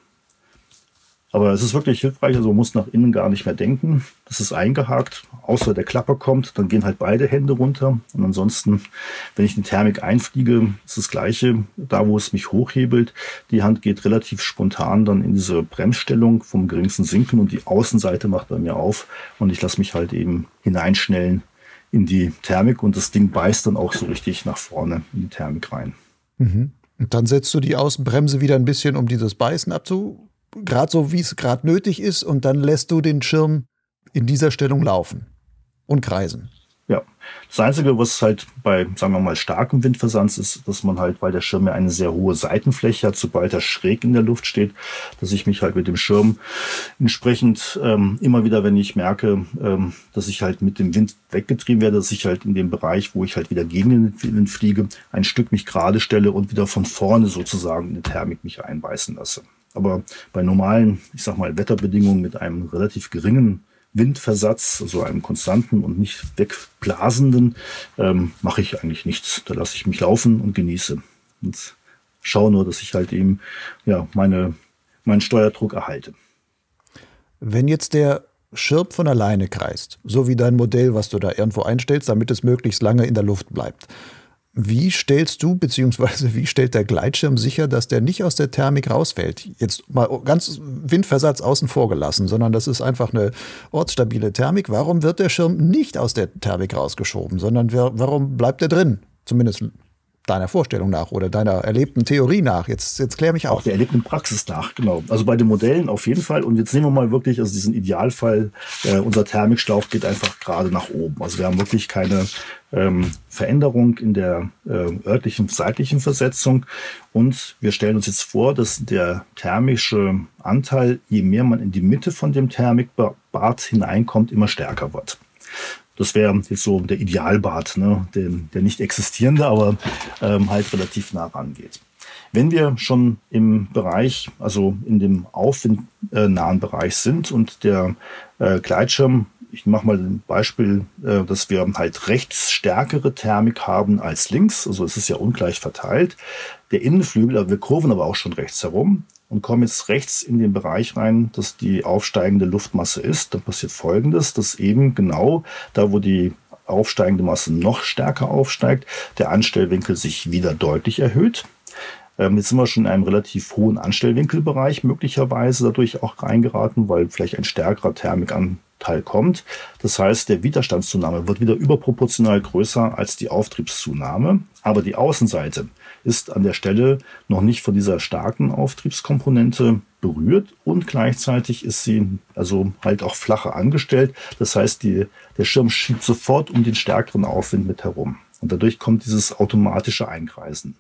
Aber es ist wirklich hilfreich, also man muss nach innen gar nicht mehr denken. Das ist eingehakt, außer der Klapper kommt, dann gehen halt beide Hände runter. Und ansonsten, wenn ich in die Thermik einfliege, ist das Gleiche. Da, wo es mich hochhebelt, die Hand geht relativ spontan dann in diese Bremsstellung vom geringsten Sinken und die Außenseite macht bei mir auf und ich lasse mich halt eben hineinschnellen in die Thermik und das Ding beißt dann auch so richtig nach vorne in die Thermik rein. Mhm. Und dann setzt du die Außenbremse wieder ein bisschen, um dieses Beißen abzu gerade so, wie es gerade nötig ist, und dann lässt du den Schirm in dieser Stellung laufen und kreisen. Ja, das Einzige, was halt bei, sagen wir mal, starkem Windversand ist, dass man halt, weil der Schirm ja eine sehr hohe Seitenfläche hat, sobald er schräg in der Luft steht, dass ich mich halt mit dem Schirm entsprechend ähm, immer wieder, wenn ich merke, ähm, dass ich halt mit dem Wind weggetrieben werde, dass ich halt in dem Bereich, wo ich halt wieder gegen den Wind fliege, ein Stück mich gerade stelle und wieder von vorne sozusagen in die Thermik mich einbeißen lasse. Aber bei normalen, ich sag mal, Wetterbedingungen mit einem relativ geringen Windversatz, also einem konstanten und nicht wegblasenden, ähm, mache ich eigentlich nichts. Da lasse ich mich laufen und genieße. Und schaue nur, dass ich halt eben ja, meine, meinen Steuerdruck erhalte. Wenn jetzt der Schirm von alleine kreist, so wie dein Modell, was du da irgendwo einstellst, damit es möglichst lange in der Luft bleibt, wie stellst du, beziehungsweise wie stellt der Gleitschirm sicher, dass der nicht aus der Thermik rausfällt? Jetzt mal ganz Windversatz außen vor gelassen, sondern das ist einfach eine ortsstabile Thermik. Warum wird der Schirm nicht aus der Thermik rausgeschoben, sondern warum bleibt er drin? Zumindest deiner Vorstellung nach oder deiner erlebten Theorie nach. Jetzt, jetzt klär mich auf. Auch der erlebten Praxis nach, genau. Also bei den Modellen auf jeden Fall. Und jetzt nehmen wir mal wirklich, also diesen Idealfall, äh, unser Thermikschlauch geht einfach gerade nach oben. Also wir haben wirklich keine ähm, Veränderung in der äh, örtlichen, seitlichen Versetzung. Und wir stellen uns jetzt vor, dass der thermische Anteil, je mehr man in die Mitte von dem Thermikbad hineinkommt, immer stärker wird. Das wäre jetzt so der Idealbad, ne? der, der nicht existierende, aber ähm, halt relativ nah rangeht. Wenn wir schon im Bereich, also in dem aufwindnahen Bereich sind und der äh, Gleitschirm, ich mache mal ein Beispiel, äh, dass wir halt rechts stärkere Thermik haben als links, also es ist ja ungleich verteilt. Der Innenflügel, wir kurven aber auch schon rechts herum, und komme jetzt rechts in den Bereich rein, dass die aufsteigende Luftmasse ist, dann passiert Folgendes, dass eben genau da, wo die aufsteigende Masse noch stärker aufsteigt, der Anstellwinkel sich wieder deutlich erhöht. Ähm, jetzt sind wir schon in einem relativ hohen Anstellwinkelbereich möglicherweise dadurch auch reingeraten, weil vielleicht ein stärkerer Thermikanteil kommt. Das heißt, der Widerstandszunahme wird wieder überproportional größer als die Auftriebszunahme. Aber die Außenseite ist an der Stelle noch nicht von dieser starken Auftriebskomponente berührt und gleichzeitig ist sie also halt auch flacher angestellt. Das heißt, die, der Schirm schiebt sofort um den stärkeren Aufwind mit herum und dadurch kommt dieses automatische Einkreisen.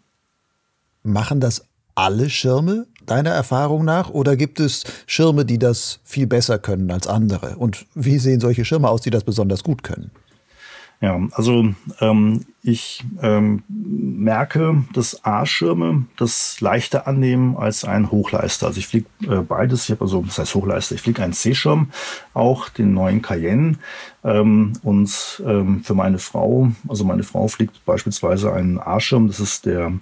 Machen das alle Schirme deiner Erfahrung nach oder gibt es Schirme, die das viel besser können als andere? Und wie sehen solche Schirme aus, die das besonders gut können? Ja, also ähm, ich ähm, merke, dass A-Schirme das leichter annehmen als ein Hochleister. Also ich fliege äh, beides. Ich habe also, das heißt Hochleister, ich fliege einen C-Schirm, auch den neuen Cayenne. Ähm, und ähm, für meine Frau, also meine Frau fliegt beispielsweise einen A-Schirm. Das ist der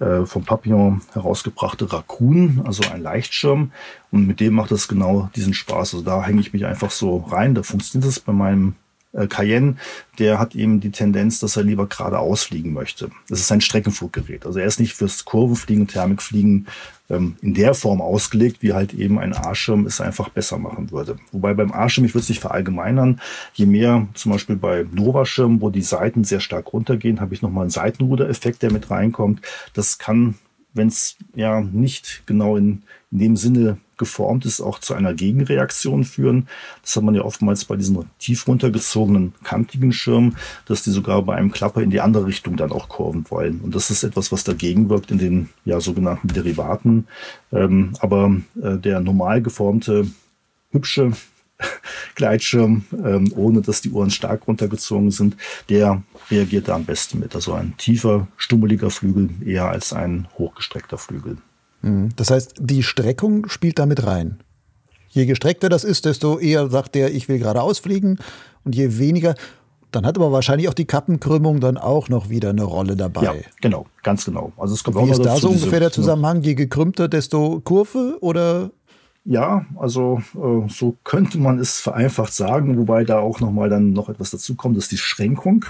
äh, vom Papillon herausgebrachte Raccoon, also ein Leichtschirm. Und mit dem macht es genau diesen Spaß. Also da hänge ich mich einfach so rein. Da funktioniert es bei meinem äh, Cayenne, der hat eben die Tendenz, dass er lieber geradeaus fliegen möchte. Das ist ein Streckenfluggerät. Also er ist nicht fürs Kurvenfliegen und Thermikfliegen ähm, in der Form ausgelegt, wie halt eben ein A-Schirm es einfach besser machen würde. Wobei beim A-Schirm, ich würde es nicht verallgemeinern, je mehr zum Beispiel bei Nova-Schirmen, wo die Seiten sehr stark runtergehen, habe ich nochmal einen Seitenrudereffekt, der mit reinkommt. Das kann, wenn es ja nicht genau in, in dem Sinne geformt ist, auch zu einer Gegenreaktion führen. Das hat man ja oftmals bei diesen tief runtergezogenen, kantigen Schirmen, dass die sogar bei einem Klapper in die andere Richtung dann auch kurven wollen. Und das ist etwas, was dagegen wirkt in den ja, sogenannten Derivaten. Ähm, aber äh, der normal geformte, hübsche Gleitschirm, ähm, ohne dass die Ohren stark runtergezogen sind, der reagiert da am besten mit. Also ein tiefer, stummeliger Flügel eher als ein hochgestreckter Flügel. Mhm. Das heißt, die Streckung spielt damit rein. Je gestreckter das ist, desto eher sagt der, ich will geradeaus fliegen. Und je weniger, dann hat aber wahrscheinlich auch die Kappenkrümmung dann auch noch wieder eine Rolle dabei. Ja, genau, ganz genau. Also es kommt Wie auch ist da so ungefähr der Zusammenhang? Je gekrümmter, desto Kurve oder ja, also äh, so könnte man es vereinfacht sagen, wobei da auch nochmal dann noch etwas dazu kommt, das ist die Schränkung.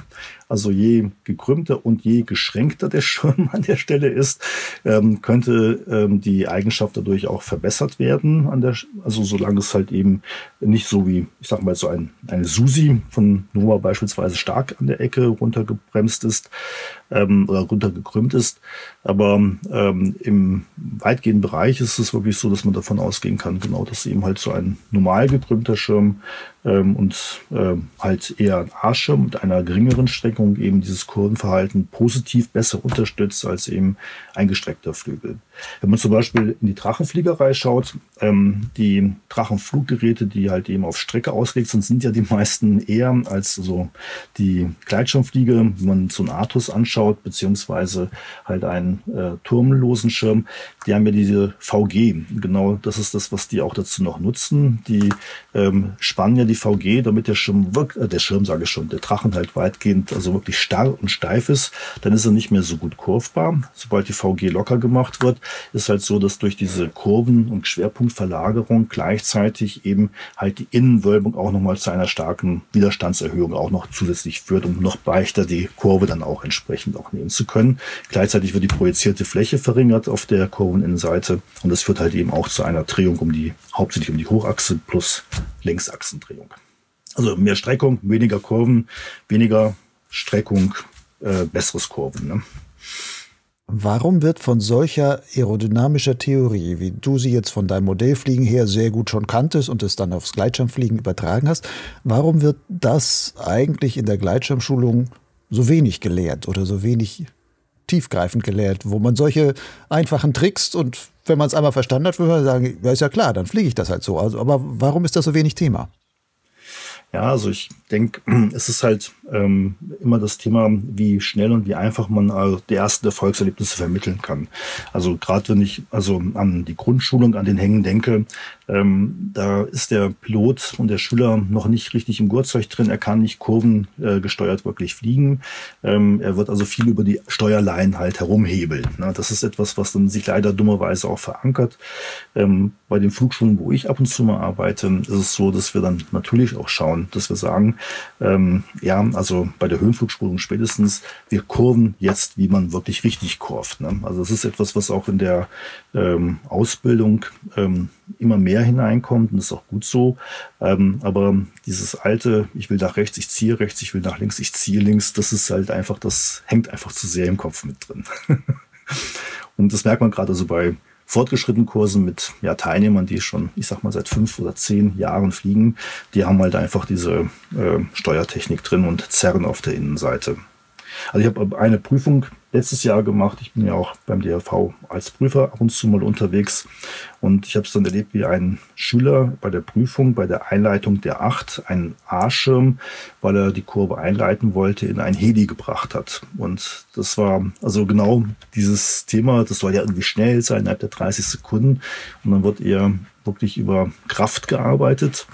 Also je gekrümmter und je geschränkter der Schirm an der Stelle ist, ähm, könnte ähm, die Eigenschaft dadurch auch verbessert werden. An der, also solange es halt eben nicht so wie, ich sag mal so ein, eine Susi von Nova beispielsweise stark an der Ecke runtergebremst ist ähm, oder runtergekrümmt ist. Aber ähm, im weitgehenden Bereich ist es wirklich so, dass man davon ausgehen kann, genau, dass eben halt so ein normal gekrümmter Schirm ähm, und äh, halt eher ein A-Schirm mit einer geringeren Streckung eben dieses Kurvenverhalten positiv besser unterstützt als eben ein gestreckter Flügel. Wenn man zum Beispiel in die Drachenfliegerei schaut, ähm, die Drachenfluggeräte, die halt eben auf Strecke ausgelegt sind, sind ja die meisten eher als so die Gleitschirmfliege, wenn man so einen Artus anschaut, beziehungsweise halt einen äh, turmlosen Schirm, die haben ja diese VG. Genau das ist das, was die auch dazu noch nutzen. Die ähm, spannen ja die VG, damit der Schirm wirklich, äh, der Schirm sage ich schon, der Drachen halt weitgehend, also wirklich starr und steif ist, dann ist er nicht mehr so gut kurvbar. Sobald die VG locker gemacht wird, ist halt so, dass durch diese Kurven- und Schwerpunktverlagerung gleichzeitig eben halt die Innenwölbung auch nochmal zu einer starken Widerstandserhöhung auch noch zusätzlich führt, um noch leichter die Kurve dann auch entsprechend auch nehmen zu können. Gleichzeitig wird die projizierte Fläche verringert auf der Kurveninnenseite und das führt halt eben auch zu einer Drehung um die, hauptsächlich um die Hochachse plus Längsachsendrehung. Also mehr Streckung, weniger Kurven, weniger Streckung, äh, besseres Kurven. Ne? Warum wird von solcher aerodynamischer Theorie, wie du sie jetzt von deinem Modellfliegen her sehr gut schon kanntest und es dann aufs Gleitschirmfliegen übertragen hast, warum wird das eigentlich in der Gleitschirmschulung so wenig gelehrt oder so wenig tiefgreifend gelehrt, wo man solche einfachen Tricks und wenn man es einmal verstanden hat, würde man sagen, ja ist ja klar, dann fliege ich das halt so. Also, aber warum ist das so wenig Thema? Ja, also ich denke, es ist halt ähm, immer das Thema, wie schnell und wie einfach man also die ersten Erfolgserlebnisse vermitteln kann. Also gerade wenn ich also an die Grundschulung, an den Hängen denke, ähm, da ist der Pilot und der Schüler noch nicht richtig im Gurtzeug drin. Er kann nicht kurvengesteuert wirklich fliegen. Ähm, er wird also viel über die Steuerlein halt herumhebeln. Ne? Das ist etwas, was dann sich leider dummerweise auch verankert. Ähm, bei den Flugschulen, wo ich ab und zu mal arbeite, ist es so, dass wir dann natürlich auch schauen, dass wir sagen, ähm, ja, also bei der Höhenflugschulung spätestens, wir kurven jetzt, wie man wirklich richtig kurvt. Ne? Also das ist etwas, was auch in der ähm, Ausbildung ähm, immer mehr hineinkommt und ist auch gut so. Ähm, aber dieses alte, ich will nach rechts, ich ziehe rechts, ich will nach links, ich ziehe links, das ist halt einfach, das hängt einfach zu sehr im Kopf mit drin. und das merkt man gerade also bei fortgeschrittenen Kursen mit ja, Teilnehmern, die schon, ich sag mal, seit fünf oder zehn Jahren fliegen, die haben halt einfach diese äh, Steuertechnik drin und zerren auf der Innenseite. Also ich habe eine Prüfung letztes Jahr gemacht. Ich bin ja auch beim DRV als Prüfer ab und zu mal unterwegs. Und ich habe es dann erlebt, wie ein Schüler bei der Prüfung, bei der Einleitung der Acht, einen A-Schirm, weil er die Kurve einleiten wollte, in ein Heli gebracht hat. Und das war also genau dieses Thema, das soll ja irgendwie schnell sein, innerhalb der 30 Sekunden. Und dann wird eher wirklich über Kraft gearbeitet.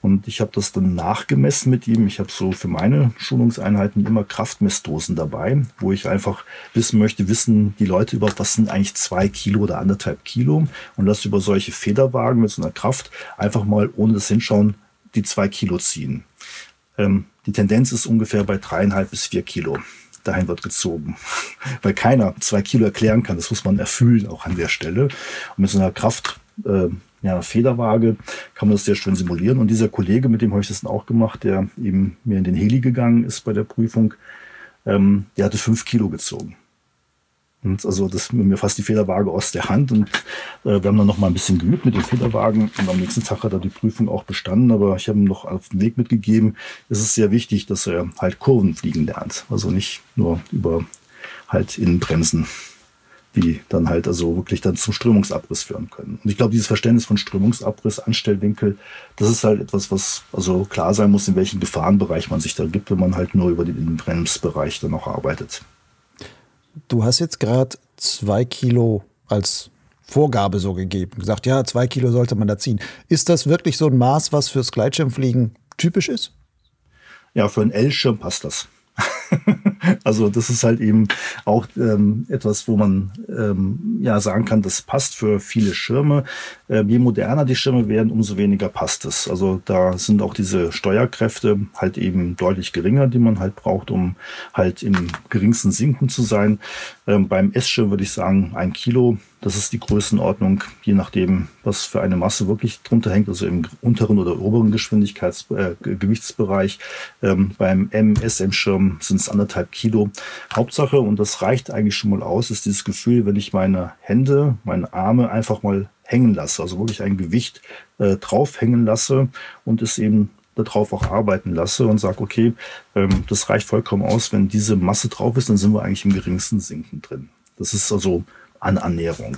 Und ich habe das dann nachgemessen mit ihm. Ich habe so für meine Schulungseinheiten immer Kraftmessdosen dabei, wo ich einfach wissen möchte, wissen die Leute überhaupt, was sind eigentlich zwei Kilo oder anderthalb Kilo und das über solche Federwagen mit so einer Kraft einfach mal ohne das Hinschauen die zwei Kilo ziehen. Ähm, die Tendenz ist ungefähr bei dreieinhalb bis vier Kilo. Dahin wird gezogen, weil keiner zwei Kilo erklären kann. Das muss man erfüllen auch an der Stelle. Und mit so einer Kraft äh, ja, Federwaage kann man das sehr schön simulieren. Und dieser Kollege, mit dem habe ich das dann auch gemacht, der eben mir in den Heli gegangen ist bei der Prüfung, ähm, der hatte fünf Kilo gezogen. Und also das mir fast die Federwaage aus der Hand. Und äh, wir haben dann noch mal ein bisschen geübt mit den Federwagen. Und am nächsten Tag hat er die Prüfung auch bestanden. Aber ich habe ihm noch auf den Weg mitgegeben, es ist sehr wichtig, dass er halt Kurven fliegen lernt. Also nicht nur über halt Innenbremsen die dann halt also wirklich dann zum Strömungsabriss führen können. Und ich glaube, dieses Verständnis von Strömungsabriss, Anstellwinkel, das ist halt etwas, was also klar sein muss, in welchem Gefahrenbereich man sich da gibt, wenn man halt nur über den Bremsbereich dann auch arbeitet. Du hast jetzt gerade zwei Kilo als Vorgabe so gegeben, gesagt, ja, zwei Kilo sollte man da ziehen. Ist das wirklich so ein Maß, was fürs Gleitschirmfliegen typisch ist? Ja, für einen L-Schirm passt das. also das ist halt eben auch ähm, etwas, wo man ähm, ja sagen kann, das passt für viele Schirme. Äh, je moderner die Schirme werden, umso weniger passt es. Also da sind auch diese Steuerkräfte halt eben deutlich geringer, die man halt braucht, um halt im geringsten Sinken zu sein. Ähm, beim S-Schirm würde ich sagen, ein Kilo das ist die Größenordnung, je nachdem, was für eine Masse wirklich drunter hängt, also im unteren oder oberen Geschwindigkeits äh, Gewichtsbereich. Ähm, beim MSM-Schirm sind es anderthalb Kilo. Hauptsache, und das reicht eigentlich schon mal aus, ist dieses Gefühl, wenn ich meine Hände, meine Arme einfach mal hängen lasse, also wirklich ein Gewicht äh, drauf hängen lasse und es eben darauf auch arbeiten lasse und sage, okay, ähm, das reicht vollkommen aus, wenn diese Masse drauf ist, dann sind wir eigentlich im geringsten Sinken drin. Das ist also an Annäherung.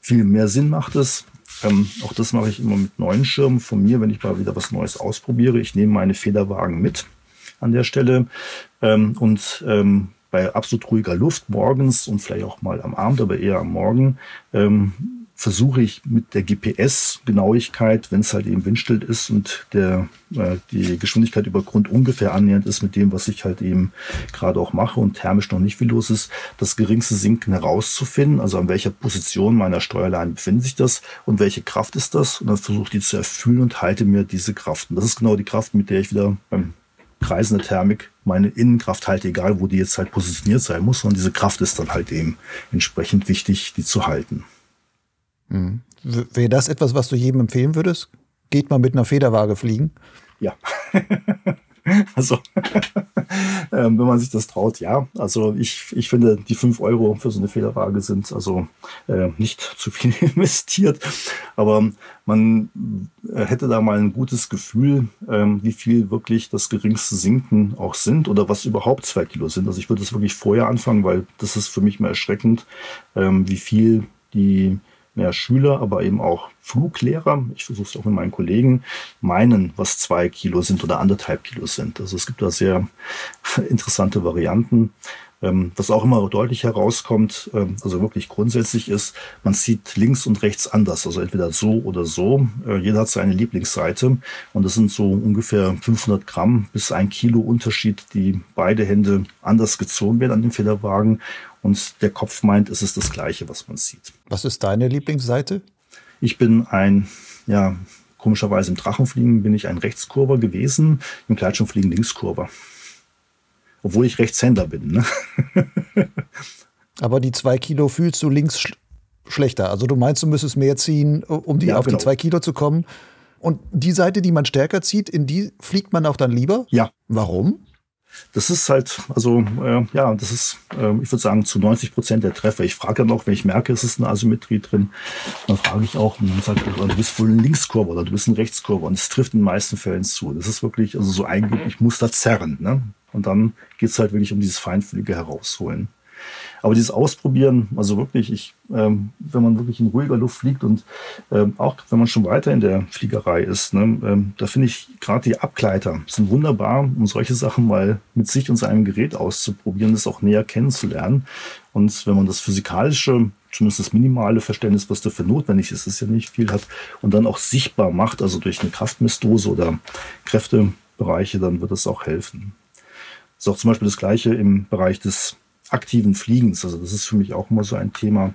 Viel mehr Sinn macht es. Ähm, auch das mache ich immer mit neuen Schirmen von mir, wenn ich mal wieder was Neues ausprobiere. Ich nehme meine Federwagen mit an der Stelle ähm, und ähm, bei absolut ruhiger Luft morgens und vielleicht auch mal am Abend, aber eher am Morgen, ähm, versuche ich mit der GPS-Genauigkeit, wenn es halt eben windstill ist und der, äh, die Geschwindigkeit über Grund ungefähr annähernd ist mit dem, was ich halt eben gerade auch mache und thermisch noch nicht viel los ist, das geringste Sinken herauszufinden, also an welcher Position meiner Steuerleine befindet sich das und welche Kraft ist das und dann versuche ich die zu erfüllen und halte mir diese Kraft. Und das ist genau die Kraft, mit der ich wieder beim Kreisen der Thermik meine Innenkraft halte, egal wo die jetzt halt positioniert sein muss, und diese Kraft ist dann halt eben entsprechend wichtig, die zu halten. Mhm. Wäre das etwas, was du jedem empfehlen würdest? Geht mal mit einer Federwaage fliegen? Ja. also, ähm, wenn man sich das traut, ja. Also ich, ich finde, die fünf Euro für so eine Federwaage sind also äh, nicht zu viel investiert. Aber man äh, hätte da mal ein gutes Gefühl, ähm, wie viel wirklich das geringste Sinken auch sind oder was überhaupt zwei Kilo sind. Also ich würde es wirklich vorher anfangen, weil das ist für mich mal erschreckend, ähm, wie viel die mehr Schüler, aber eben auch Fluglehrer, ich versuche es auch mit meinen Kollegen, meinen, was zwei Kilo sind oder anderthalb Kilo sind. Also es gibt da sehr interessante Varianten. Ähm, was auch immer deutlich herauskommt, ähm, also wirklich grundsätzlich ist, man sieht links und rechts anders, also entweder so oder so. Äh, jeder hat seine Lieblingsseite und das sind so ungefähr 500 Gramm bis ein Kilo Unterschied, die beide Hände anders gezogen werden an dem Federwagen und der Kopf meint, es ist das Gleiche, was man sieht. Was ist deine Lieblingsseite? Ich bin ein, ja, komischerweise im Drachenfliegen bin ich ein Rechtskurver gewesen, im Gleitschirmfliegen Linkskurver. Obwohl ich Rechtshänder bin. Ne? Aber die zwei Kilo fühlst du links sch schlechter. Also du meinst, du müsstest mehr ziehen, um die ja, auf genau. die zwei Kilo zu kommen. Und die Seite, die man stärker zieht, in die fliegt man auch dann lieber? Ja. Warum? Das ist halt, also äh, ja, das ist, äh, ich würde sagen, zu 90 Prozent der Treffer. Ich frage dann auch, wenn ich merke, es ist eine Asymmetrie drin, dann frage ich auch, und er, du bist wohl ein Linkskurve oder du bist ein Rechtskurve. Und es trifft in den meisten Fällen zu. Das ist wirklich, also so eigentlich, ich muss da zerren. Ne? Und dann geht's halt wirklich um dieses feinfühlige Herausholen. Aber dieses Ausprobieren, also wirklich, ich, ähm, wenn man wirklich in ruhiger Luft fliegt und ähm, auch wenn man schon weiter in der Fliegerei ist, ne, ähm, da finde ich gerade die Abgleiter sind wunderbar, um solche Sachen mal mit sich und seinem Gerät auszuprobieren, das auch näher kennenzulernen. Und wenn man das physikalische, zumindest das minimale Verständnis, was dafür notwendig ist, ist ja nicht viel hat, und dann auch sichtbar macht, also durch eine Kraftmessdose oder Kräftebereiche, dann wird das auch helfen. Das ist auch zum Beispiel das Gleiche im Bereich des aktiven Fliegens. Also das ist für mich auch immer so ein Thema.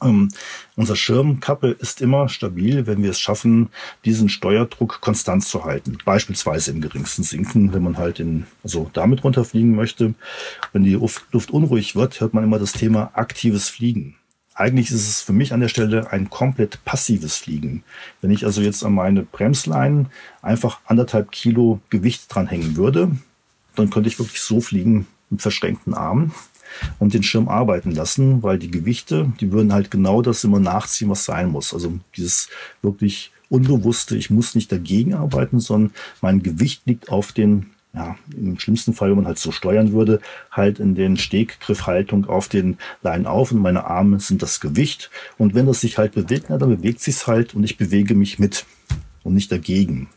Ähm, unser Schirmkappe ist immer stabil, wenn wir es schaffen, diesen Steuerdruck konstant zu halten. Beispielsweise im geringsten Sinken, wenn man halt in, also damit runterfliegen möchte. Wenn die Luft unruhig wird, hört man immer das Thema aktives Fliegen. Eigentlich ist es für mich an der Stelle ein komplett passives Fliegen. Wenn ich also jetzt an meine Bremsleinen einfach anderthalb Kilo Gewicht dranhängen würde, dann könnte ich wirklich so fliegen, mit verschränkten Armen und den Schirm arbeiten lassen, weil die Gewichte, die würden halt genau das immer nachziehen, was sein muss. Also dieses wirklich unbewusste, ich muss nicht dagegen arbeiten, sondern mein Gewicht liegt auf den, ja, im schlimmsten Fall, wenn man halt so steuern würde, halt in den Steggriffhaltung auf den Leinen auf und meine Arme sind das Gewicht. Und wenn das sich halt bewegt, na, dann bewegt sich's halt und ich bewege mich mit und nicht dagegen.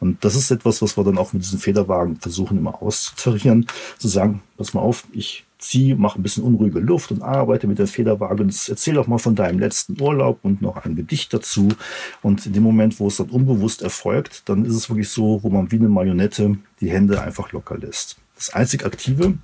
Und das ist etwas, was wir dann auch mit diesen Federwagen versuchen immer auszutarieren, zu sagen, pass mal auf, ich ziehe, mache ein bisschen unruhige Luft und arbeite mit der Federwaage und erzähl doch mal von deinem letzten Urlaub und noch ein Gedicht dazu. Und in dem Moment, wo es dann unbewusst erfolgt, dann ist es wirklich so, wo man wie eine Marionette die Hände einfach locker lässt. Das einzig Aktive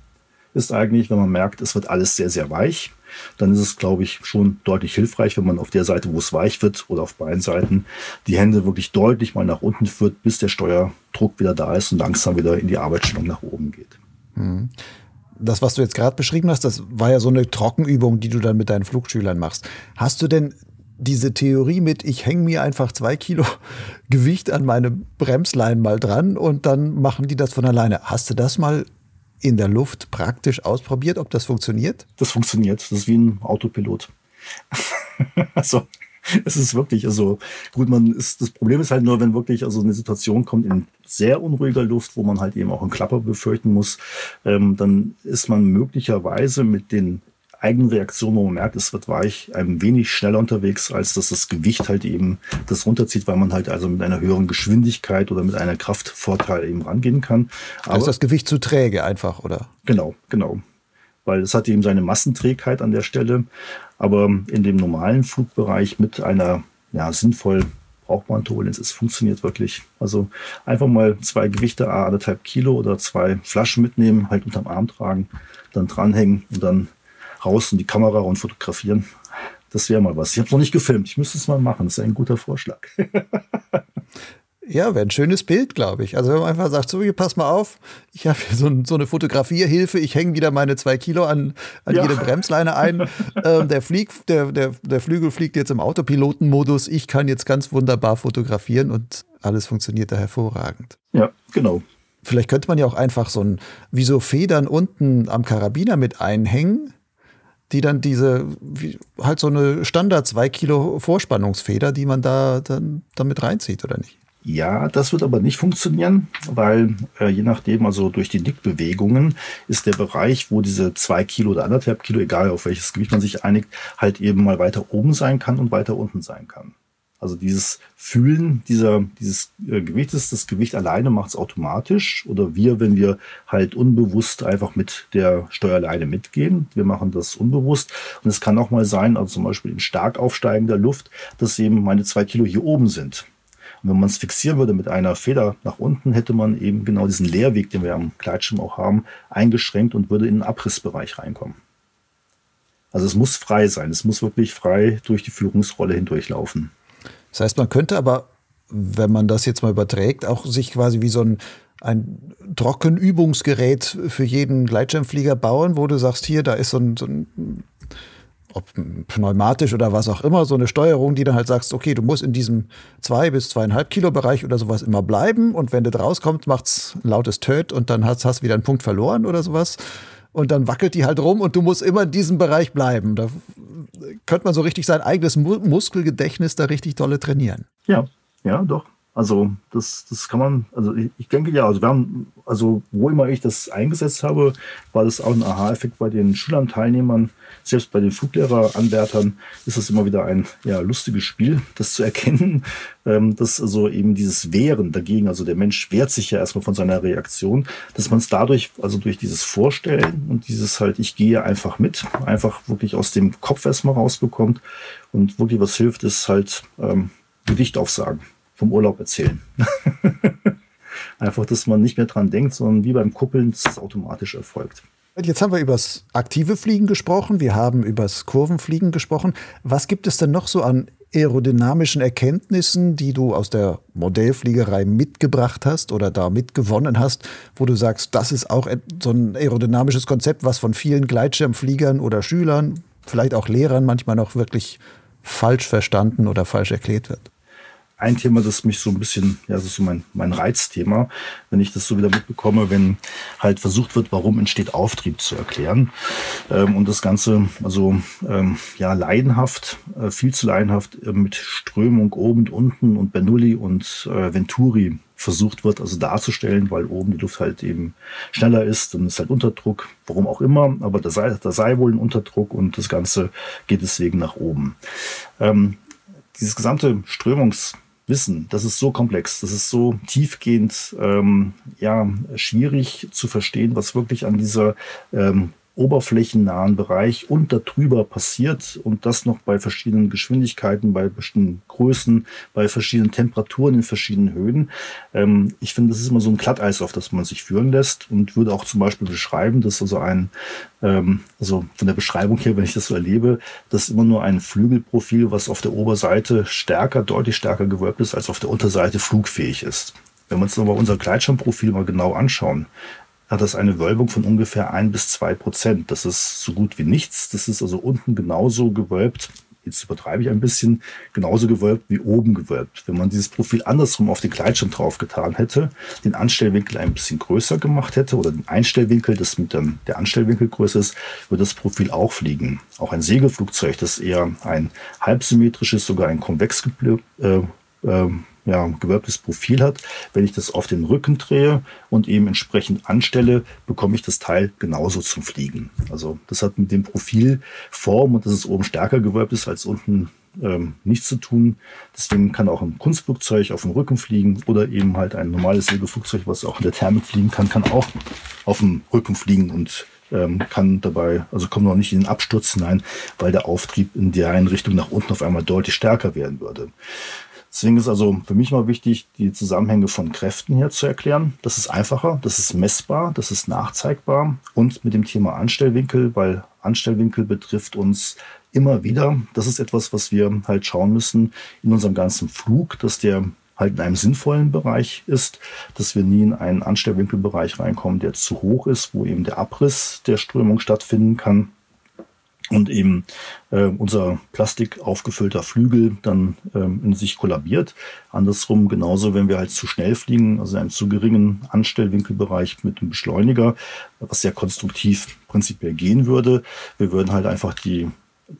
ist eigentlich, wenn man merkt, es wird alles sehr, sehr weich dann ist es, glaube ich, schon deutlich hilfreich, wenn man auf der Seite, wo es weich wird oder auf beiden Seiten, die Hände wirklich deutlich mal nach unten führt, bis der Steuerdruck wieder da ist und langsam wieder in die Arbeitsstellung nach oben geht. Hm. Das, was du jetzt gerade beschrieben hast, das war ja so eine Trockenübung, die du dann mit deinen Flugschülern machst. Hast du denn diese Theorie mit, ich hänge mir einfach zwei Kilo Gewicht an meine Bremsleinen mal dran und dann machen die das von alleine. Hast du das mal in der Luft praktisch ausprobiert, ob das funktioniert? Das funktioniert. Das ist wie ein Autopilot. also, es ist wirklich, also gut, man ist, das Problem ist halt nur, wenn wirklich also eine Situation kommt in sehr unruhiger Luft, wo man halt eben auch einen Klapper befürchten muss, ähm, dann ist man möglicherweise mit den Eigenreaktion, wo man merkt, es wird weich, ein wenig schneller unterwegs, als dass das Gewicht halt eben das runterzieht, weil man halt also mit einer höheren Geschwindigkeit oder mit einer Kraftvorteil eben rangehen kann. Aber ist das Gewicht zu träge einfach, oder? Genau, genau. Weil es hat eben seine Massenträgheit an der Stelle. Aber in dem normalen Flugbereich mit einer ja, sinnvoll brauchbaren Turbulenz, es funktioniert wirklich. Also einfach mal zwei Gewichte, anderthalb Kilo oder zwei Flaschen mitnehmen, halt unterm Arm tragen, dann dranhängen und dann raus in die Kamera und fotografieren. Das wäre mal was. Ich habe es noch nicht gefilmt. Ich müsste es mal machen. Das ist ein guter Vorschlag. Ja, wäre ein schönes Bild, glaube ich. Also wenn man einfach sagt, so, hier, pass mal auf, ich habe hier so, ein, so, eine Fotografierhilfe, ich hänge wieder meine zwei Kilo an, an ja. jede Bremsleine ein. ähm, der, Flieg, der, der, der Flügel fliegt jetzt im Autopilotenmodus. Ich kann jetzt ganz wunderbar fotografieren und alles funktioniert da hervorragend. Ja, genau. Vielleicht könnte man ja auch einfach so ein, wie so Federn unten am Karabiner mit einhängen die dann diese, wie, halt so eine Standard 2 Kilo Vorspannungsfeder, die man da dann damit reinzieht, oder nicht? Ja, das wird aber nicht funktionieren, weil äh, je nachdem, also durch die Nickbewegungen ist der Bereich, wo diese zwei Kilo oder anderthalb Kilo, egal auf welches Gewicht man sich einigt, halt eben mal weiter oben sein kann und weiter unten sein kann. Also dieses Fühlen dieser, dieses äh, Gewichtes, das Gewicht alleine macht es automatisch. Oder wir, wenn wir halt unbewusst einfach mit der Steuerleine mitgehen, wir machen das unbewusst. Und es kann auch mal sein, also zum Beispiel in stark aufsteigender Luft, dass eben meine zwei Kilo hier oben sind. Und wenn man es fixieren würde mit einer Feder nach unten, hätte man eben genau diesen Leerweg, den wir am Gleitschirm auch haben, eingeschränkt und würde in den Abrissbereich reinkommen. Also es muss frei sein. Es muss wirklich frei durch die Führungsrolle hindurchlaufen. Das heißt, man könnte aber, wenn man das jetzt mal überträgt, auch sich quasi wie so ein, ein Trockenübungsgerät für jeden Gleitschirmflieger bauen, wo du sagst, hier, da ist so ein, so ein ob pneumatisch oder was auch immer, so eine Steuerung, die dann halt sagst, okay, du musst in diesem zwei bis zweieinhalb Kilo Bereich oder sowas immer bleiben und wenn du rauskommst, macht's ein lautes Töt und dann hast, hast wieder einen Punkt verloren oder sowas und dann wackelt die halt rum und du musst immer in diesem Bereich bleiben. Da könnte man so richtig sein eigenes Mu Muskelgedächtnis da richtig dolle trainieren. Ja, ja, doch. Also das, das kann man, also ich, ich, denke ja, also wir haben, also wo immer ich das eingesetzt habe, war das auch ein Aha-Effekt bei den Schülern, Teilnehmern, selbst bei den Fluglehreranwärtern ist das immer wieder ein ja, lustiges Spiel, das zu erkennen, ähm, dass also eben dieses Wehren dagegen, also der Mensch wehrt sich ja erstmal von seiner Reaktion, dass man es dadurch, also durch dieses Vorstellen und dieses halt, ich gehe einfach mit, einfach wirklich aus dem Kopf erstmal rausbekommt und wirklich was hilft, ist halt ähm, Gedicht aufsagen vom Urlaub erzählen. Einfach, dass man nicht mehr dran denkt, sondern wie beim Kuppeln, dass es automatisch erfolgt. Jetzt haben wir über das aktive Fliegen gesprochen, wir haben über das Kurvenfliegen gesprochen. Was gibt es denn noch so an aerodynamischen Erkenntnissen, die du aus der Modellfliegerei mitgebracht hast oder da mitgewonnen hast, wo du sagst, das ist auch so ein aerodynamisches Konzept, was von vielen Gleitschirmfliegern oder Schülern, vielleicht auch Lehrern manchmal noch wirklich falsch verstanden oder falsch erklärt wird? Ein Thema, das mich so ein bisschen, ja, das ist so mein, mein Reizthema, wenn ich das so wieder mitbekomme, wenn halt versucht wird, warum entsteht Auftrieb zu erklären. Ähm, und das Ganze, also ähm, ja, leidenhaft, äh, viel zu leidenhaft äh, mit Strömung oben und unten und Bernoulli und äh, Venturi versucht wird, also darzustellen, weil oben die Luft halt eben schneller ist, dann ist halt Unterdruck, warum auch immer, aber da sei, da sei wohl ein Unterdruck und das Ganze geht deswegen nach oben. Ähm, dieses gesamte Strömungs wissen. Das ist so komplex, das ist so tiefgehend, ähm, ja, schwierig zu verstehen, was wirklich an dieser ähm, oberflächennahen Bereich und darüber passiert und das noch bei verschiedenen Geschwindigkeiten, bei bestimmten Größen, bei verschiedenen Temperaturen in verschiedenen Höhen. Ähm, ich finde, das ist immer so ein Glatteis, auf das man sich führen lässt und würde auch zum Beispiel beschreiben, dass also ein, ähm, also von der Beschreibung her, wenn ich das so erlebe, dass immer nur ein Flügelprofil, was auf der Oberseite stärker, deutlich stärker gewölbt ist, als auf der Unterseite flugfähig ist. Wenn wir uns aber unser Gleitschirmprofil mal genau anschauen, hat das eine Wölbung von ungefähr ein bis zwei Prozent. Das ist so gut wie nichts. Das ist also unten genauso gewölbt. Jetzt übertreibe ich ein bisschen, genauso gewölbt wie oben gewölbt. Wenn man dieses Profil andersrum auf den Gleitschirm draufgetan hätte, den Anstellwinkel ein bisschen größer gemacht hätte oder den Einstellwinkel, das mit dem, der Anstellwinkel größer ist, würde das Profil auch fliegen. Auch ein Segelflugzeug, das eher ein halbsymmetrisches, sogar ein konvex äh, äh, ja, gewölbtes Profil hat. Wenn ich das auf den Rücken drehe und eben entsprechend anstelle, bekomme ich das Teil genauso zum Fliegen. Also das hat mit dem Profilform und dass es oben stärker gewölbt ist als unten ähm, nichts zu tun. Deswegen kann auch ein Kunstflugzeug auf dem Rücken fliegen oder eben halt ein normales Segelflugzeug, was auch in der Thermik fliegen kann, kann auch auf dem Rücken fliegen und ähm, kann dabei, also kommt noch nicht in den Absturz hinein, weil der Auftrieb in der einen Richtung nach unten auf einmal deutlich stärker werden würde. Deswegen ist also für mich mal wichtig, die Zusammenhänge von Kräften hier zu erklären. Das ist einfacher, das ist messbar, das ist nachzeigbar und mit dem Thema Anstellwinkel, weil Anstellwinkel betrifft uns immer wieder. Das ist etwas, was wir halt schauen müssen in unserem ganzen Flug, dass der halt in einem sinnvollen Bereich ist, dass wir nie in einen Anstellwinkelbereich reinkommen, der zu hoch ist, wo eben der Abriss der Strömung stattfinden kann und eben äh, unser Plastik aufgefüllter Flügel dann ähm, in sich kollabiert. Andersrum genauso, wenn wir halt zu schnell fliegen, also in einem zu geringen Anstellwinkelbereich mit einem Beschleuniger, was sehr konstruktiv prinzipiell gehen würde. Wir würden halt einfach die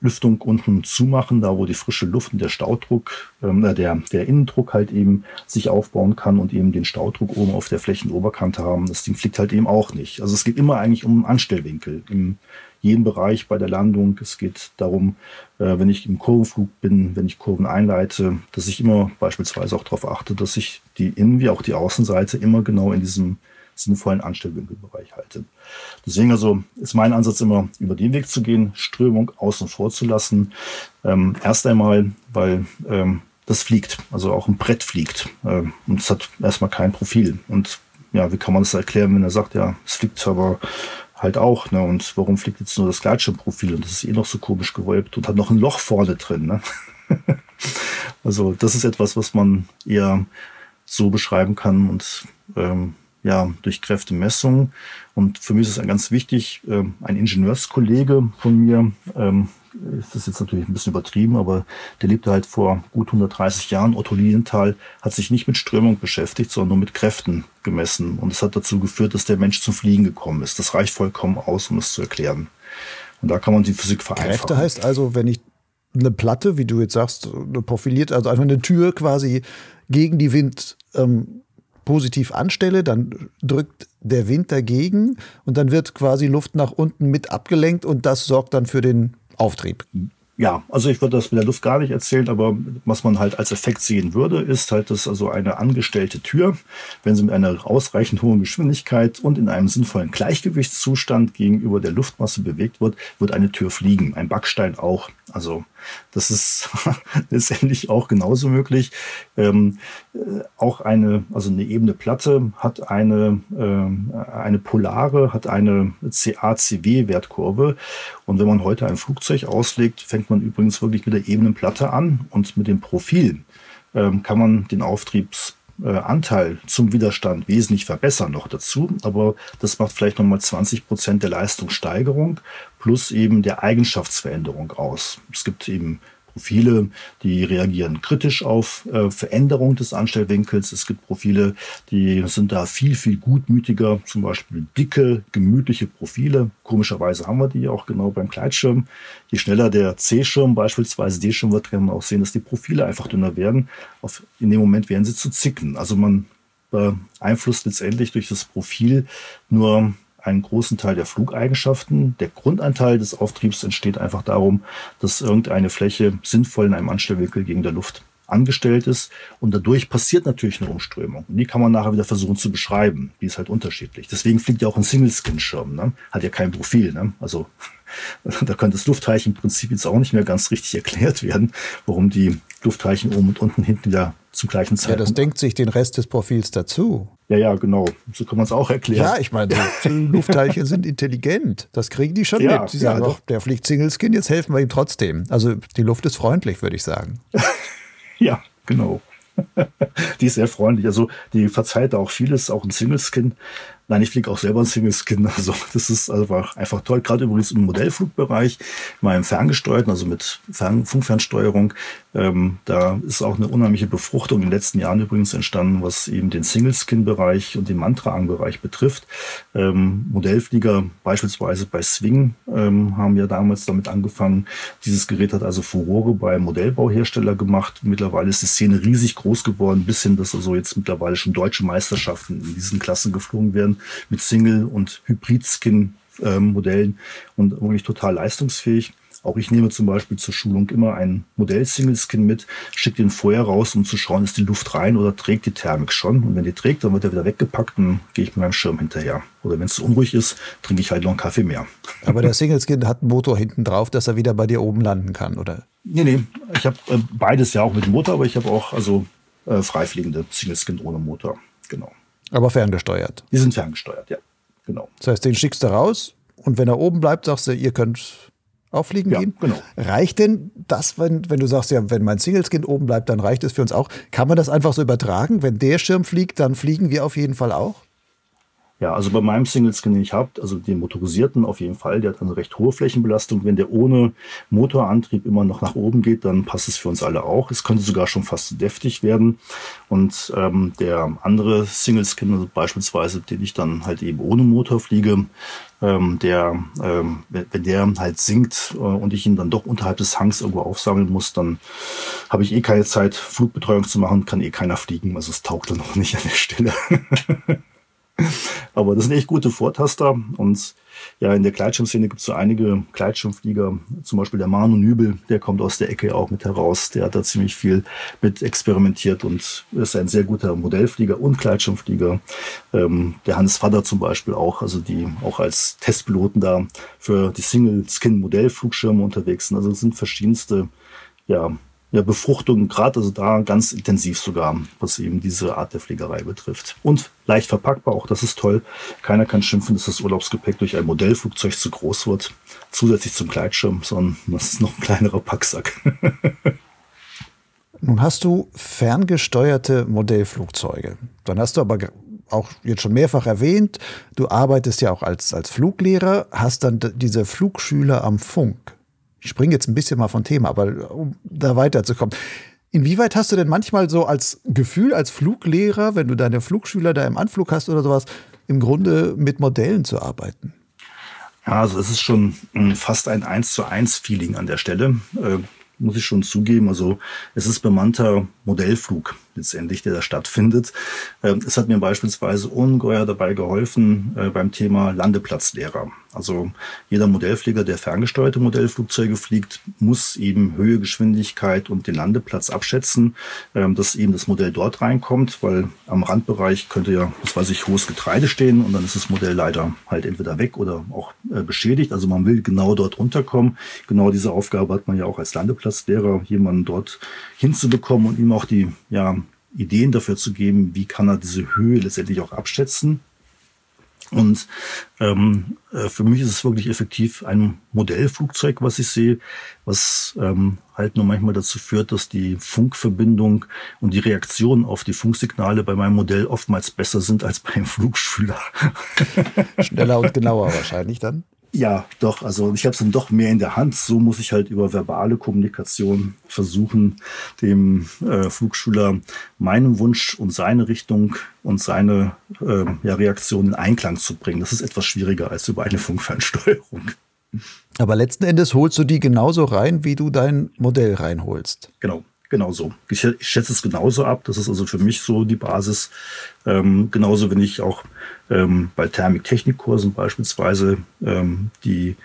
Lüftung unten zumachen, da wo die frische Luft und der Staudruck, ähm, äh, der, der Innendruck halt eben sich aufbauen kann und eben den Staudruck oben auf der Flächenoberkante haben. Das Ding fliegt halt eben auch nicht. Also es geht immer eigentlich um Anstellwinkel. Im jeden Bereich bei der Landung. Es geht darum, äh, wenn ich im Kurvenflug bin, wenn ich Kurven einleite, dass ich immer beispielsweise auch darauf achte, dass ich die Innen- wie auch die Außenseite immer genau in diesem sinnvollen Anstellwinkelbereich halte. Deswegen also ist mein Ansatz immer, über den Weg zu gehen, Strömung außen vor zu lassen. Ähm, erst einmal, weil ähm, das fliegt, also auch ein Brett fliegt. Ähm, und es hat erstmal kein Profil. Und ja, wie kann man das erklären, wenn er sagt, ja, es fliegt aber halt auch. Ne? Und warum fliegt jetzt nur das Gleitschirmprofil? Und das ist eh noch so komisch gewölbt und hat noch ein Loch vorne drin. Ne? also das ist etwas, was man eher so beschreiben kann und ähm, ja, durch Kräftemessung. Und für mich ist es ganz wichtig, ähm, ein Ingenieurskollege von mir, ähm, ist das jetzt natürlich ein bisschen übertrieben, aber der lebte halt vor gut 130 Jahren. Otto Lilienthal hat sich nicht mit Strömung beschäftigt, sondern nur mit Kräften gemessen. Und es hat dazu geführt, dass der Mensch zum Fliegen gekommen ist. Das reicht vollkommen aus, um es zu erklären. Und da kann man die Physik vereinfachen. Kräfte heißt also, wenn ich eine Platte, wie du jetzt sagst, profiliert, also einfach eine Tür quasi gegen die Wind ähm, positiv anstelle, dann drückt der Wind dagegen und dann wird quasi Luft nach unten mit abgelenkt und das sorgt dann für den Auftrieb. Ja, also ich würde das mit der Luft gar nicht erzählen, aber was man halt als Effekt sehen würde, ist halt, dass also eine angestellte Tür, wenn sie mit einer ausreichend hohen Geschwindigkeit und in einem sinnvollen Gleichgewichtszustand gegenüber der Luftmasse bewegt wird, wird eine Tür fliegen. Ein Backstein auch. Also das ist letztendlich auch genauso möglich. Ähm, äh, auch eine, also eine ebene Platte hat eine, äh, eine polare, hat eine CA-CW-Wertkurve. Und wenn man heute ein Flugzeug auslegt, fängt man übrigens wirklich mit der ebenen Platte an und mit dem Profil ähm, kann man den Auftriebs äh, Anteil zum Widerstand wesentlich verbessern noch dazu. Aber das macht vielleicht nochmal 20 Prozent der Leistungssteigerung plus eben der Eigenschaftsveränderung aus. Es gibt eben Profile, die reagieren kritisch auf äh, Veränderung des Anstellwinkels. Es gibt Profile, die sind da viel, viel gutmütiger, zum Beispiel dicke, gemütliche Profile. Komischerweise haben wir die auch genau beim Kleidschirm. Je schneller der C-Schirm, beispielsweise D-Schirm wird, kann man auch sehen, dass die Profile einfach dünner werden. Auf, in dem Moment werden sie zu zicken. Also man beeinflusst letztendlich durch das Profil nur einen großen Teil der Flugeigenschaften. Der Grundanteil des Auftriebs entsteht einfach darum, dass irgendeine Fläche sinnvoll in einem Anstellwinkel gegen der Luft angestellt ist. Und dadurch passiert natürlich eine Umströmung. Und die kann man nachher wieder versuchen zu beschreiben. Die ist halt unterschiedlich. Deswegen fliegt ja auch ein Single-Skin-Schirm. Ne? Hat ja kein Profil. Ne? Also da könnte das Luftteilchen im Prinzip jetzt auch nicht mehr ganz richtig erklärt werden, warum die Luftteilchen oben und unten hinten wieder zum gleichen Zeitpunkt. Ja, das denkt sich den Rest des Profils dazu. Ja, ja, genau. So kann man es auch erklären. Ja, ich meine, die Luftteilchen sind intelligent. Das kriegen die schon ja, mit. Die sagen ja, doch, der fliegt Single Skin, jetzt helfen wir ihm trotzdem. Also die Luft ist freundlich, würde ich sagen. ja, genau. die ist sehr freundlich. Also die verzeiht auch vieles, auch ein Single Skin. Nein, ich fliege auch selber ein Single Skin. Also das ist einfach, einfach toll. Gerade übrigens im Modellflugbereich, mal im ferngesteuerten, also mit Fern Funkfernsteuerung. Ähm, da ist auch eine unheimliche Befruchtung in den letzten Jahren übrigens entstanden, was eben den Single Skin Bereich und den Mantra-Bereich betrifft. Ähm, Modellflieger beispielsweise bei Swing ähm, haben ja damals damit angefangen. Dieses Gerät hat also Furore bei Modellbauhersteller gemacht. Mittlerweile ist die Szene riesig groß geworden, bis hin, dass also jetzt mittlerweile schon deutsche Meisterschaften in diesen Klassen geflogen werden mit Single- und Hybrid-Skin-Modellen und wirklich total leistungsfähig. Auch ich nehme zum Beispiel zur Schulung immer ein Modell-Single-Skin mit, schicke den vorher raus, um zu schauen, ist die Luft rein oder trägt die Thermik schon. Und wenn die trägt, dann wird er wieder weggepackt und gehe ich mit meinem Schirm hinterher. Oder wenn es unruhig ist, trinke ich halt noch einen Kaffee mehr. Aber der Single-Skin hat einen Motor hinten drauf, dass er wieder bei dir oben landen kann, oder? Nee, nee. Ich habe äh, beides ja auch mit Motor, aber ich habe auch also äh, freifliegende Single-Skin ohne Motor. Genau. Aber ferngesteuert. Die sind ferngesteuert, ja. Genau. Das heißt, den schickst du raus und wenn er oben bleibt, sagst du, ihr könnt auffliegen ja, gehen. Genau. Reicht denn das, wenn, wenn du sagst, ja, wenn mein Singleskind oben bleibt, dann reicht es für uns auch? Kann man das einfach so übertragen? Wenn der Schirm fliegt, dann fliegen wir auf jeden Fall auch? Ja, also bei meinem Single-Skin, den ich habe, also den motorisierten auf jeden Fall, der hat eine recht hohe Flächenbelastung. Wenn der ohne Motorantrieb immer noch nach oben geht, dann passt es für uns alle auch. Es könnte sogar schon fast deftig werden. Und ähm, der andere Single-Skin, also beispielsweise, den ich dann halt eben ohne Motor fliege, ähm, der, ähm, wenn der halt sinkt äh, und ich ihn dann doch unterhalb des Hangs irgendwo aufsammeln muss, dann habe ich eh keine Zeit, Flugbetreuung zu machen, kann eh keiner fliegen. Also es taugt dann auch nicht an der Stelle. Aber das sind echt gute Vortaster. Und ja, in der Gleitschirmszene gibt es so einige Gleitschirmflieger, zum Beispiel der Manu Nübel, der kommt aus der Ecke auch mit heraus. Der hat da ziemlich viel mit experimentiert und ist ein sehr guter Modellflieger und Gleitschirmflieger. Ähm, der Hans Vader zum Beispiel auch, also die auch als Testpiloten da für die Single-Skin-Modellflugschirme unterwegs sind. Also es sind verschiedenste ja, ja, Befruchtung, gerade also da ganz intensiv sogar, was eben diese Art der Pflegerei betrifft. Und leicht verpackbar, auch das ist toll. Keiner kann schimpfen, dass das Urlaubsgepäck durch ein Modellflugzeug zu groß wird, zusätzlich zum Gleitschirm, sondern das ist noch ein kleinerer Packsack. Nun hast du ferngesteuerte Modellflugzeuge. Dann hast du aber auch jetzt schon mehrfach erwähnt, du arbeitest ja auch als, als Fluglehrer, hast dann diese Flugschüler am Funk. Ich springe jetzt ein bisschen mal vom Thema, aber um da weiterzukommen. Inwieweit hast du denn manchmal so als Gefühl, als Fluglehrer, wenn du deine Flugschüler da im Anflug hast oder sowas, im Grunde mit Modellen zu arbeiten? Ja, also es ist schon hm, fast ein 1 zu 1 Feeling an der Stelle. Äh, muss ich schon zugeben. Also es ist bemannter Modellflug letztendlich, der da stattfindet. Ähm, es hat mir beispielsweise ungeheuer dabei geholfen äh, beim Thema Landeplatzlehrer. Also jeder Modellflieger, der ferngesteuerte Modellflugzeuge fliegt, muss eben Höhe, Geschwindigkeit und den Landeplatz abschätzen, ähm, dass eben das Modell dort reinkommt, weil am Randbereich könnte ja, was weiß ich, hohes Getreide stehen und dann ist das Modell leider halt entweder weg oder auch äh, beschädigt. Also man will genau dort runterkommen. Genau diese Aufgabe hat man ja auch als Landeplatzlehrer, jemanden dort hinzubekommen und ihm auch die ja, Ideen dafür zu geben, wie kann er diese Höhe letztendlich auch abschätzen. Und ähm, äh, für mich ist es wirklich effektiv ein Modellflugzeug, was ich sehe, was ähm, halt nur manchmal dazu führt, dass die Funkverbindung und die Reaktion auf die Funksignale bei meinem Modell oftmals besser sind als beim Flugschüler. Schneller und genauer wahrscheinlich dann. Ja, doch. Also ich habe es dann doch mehr in der Hand. So muss ich halt über verbale Kommunikation versuchen, dem äh, Flugschüler meinen Wunsch und seine Richtung und seine äh, ja, Reaktion in Einklang zu bringen. Das ist etwas schwieriger als über eine Funkfernsteuerung. Aber letzten Endes holst du die genauso rein, wie du dein Modell reinholst. Genau. Genauso. Ich, ich schätze es genauso ab. Das ist also für mich so die Basis. Ähm, genauso, wenn ich auch ähm, bei Thermik-Technikkursen beispielsweise ähm, die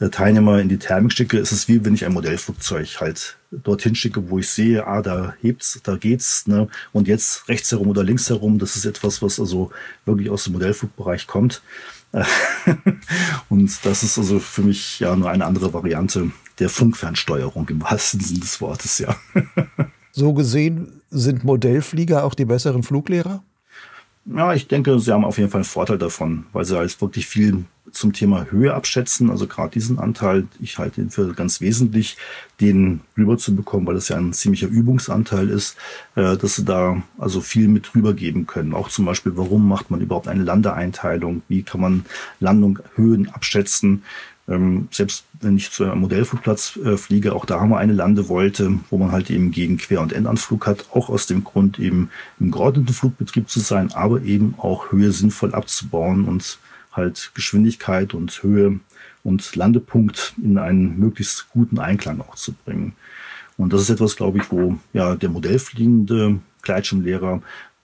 äh, Teilnehmer in die Thermik schicke, ist es wie wenn ich ein Modellflugzeug halt dorthin schicke, wo ich sehe, ah, da hebt's, da geht's, ne? Und jetzt rechts herum oder links herum, das ist etwas, was also wirklich aus dem Modellflugbereich kommt. und das ist also für mich ja nur eine andere Variante der Funkfernsteuerung im wahrsten Sinne des Wortes, ja. so gesehen sind Modellflieger auch die besseren Fluglehrer? Ja, ich denke, sie haben auf jeden Fall einen Vorteil davon, weil sie halt wirklich viel zum Thema Höhe abschätzen. Also gerade diesen Anteil, ich halte ihn für ganz wesentlich, den rüberzubekommen, weil das ja ein ziemlicher Übungsanteil ist, äh, dass sie da also viel mit rübergeben können. Auch zum Beispiel, warum macht man überhaupt eine Landeeinteilung? Wie kann man Landung, Höhen abschätzen? Ähm, selbst wenn ich zu einem Modellflugplatz äh, fliege, auch da haben wir eine Landewolte, wo man halt eben gegen Quer- und Endanflug hat, auch aus dem Grund eben im geordneten Flugbetrieb zu sein, aber eben auch Höhe sinnvoll abzubauen und halt Geschwindigkeit und Höhe und Landepunkt in einen möglichst guten Einklang auch zu bringen. Und das ist etwas, glaube ich, wo ja der modellfliegende Gleitschirmlehrer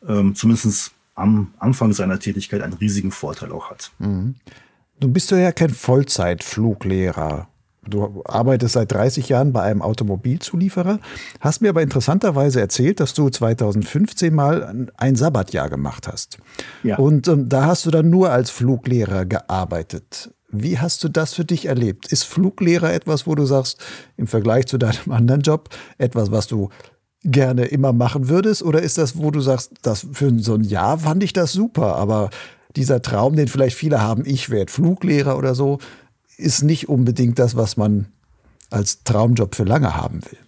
ähm, zumindest am Anfang seiner Tätigkeit einen riesigen Vorteil auch hat. Mhm. Nun bist du ja kein Vollzeitfluglehrer. Du arbeitest seit 30 Jahren bei einem Automobilzulieferer, hast mir aber interessanterweise erzählt, dass du 2015 mal ein Sabbatjahr gemacht hast. Ja. Und ähm, da hast du dann nur als Fluglehrer gearbeitet. Wie hast du das für dich erlebt? Ist Fluglehrer etwas, wo du sagst, im Vergleich zu deinem anderen Job, etwas, was du gerne immer machen würdest? Oder ist das, wo du sagst, das für so ein Jahr fand ich das super, aber dieser Traum, den vielleicht viele haben, ich werde Fluglehrer oder so, ist nicht unbedingt das, was man als Traumjob für lange haben will.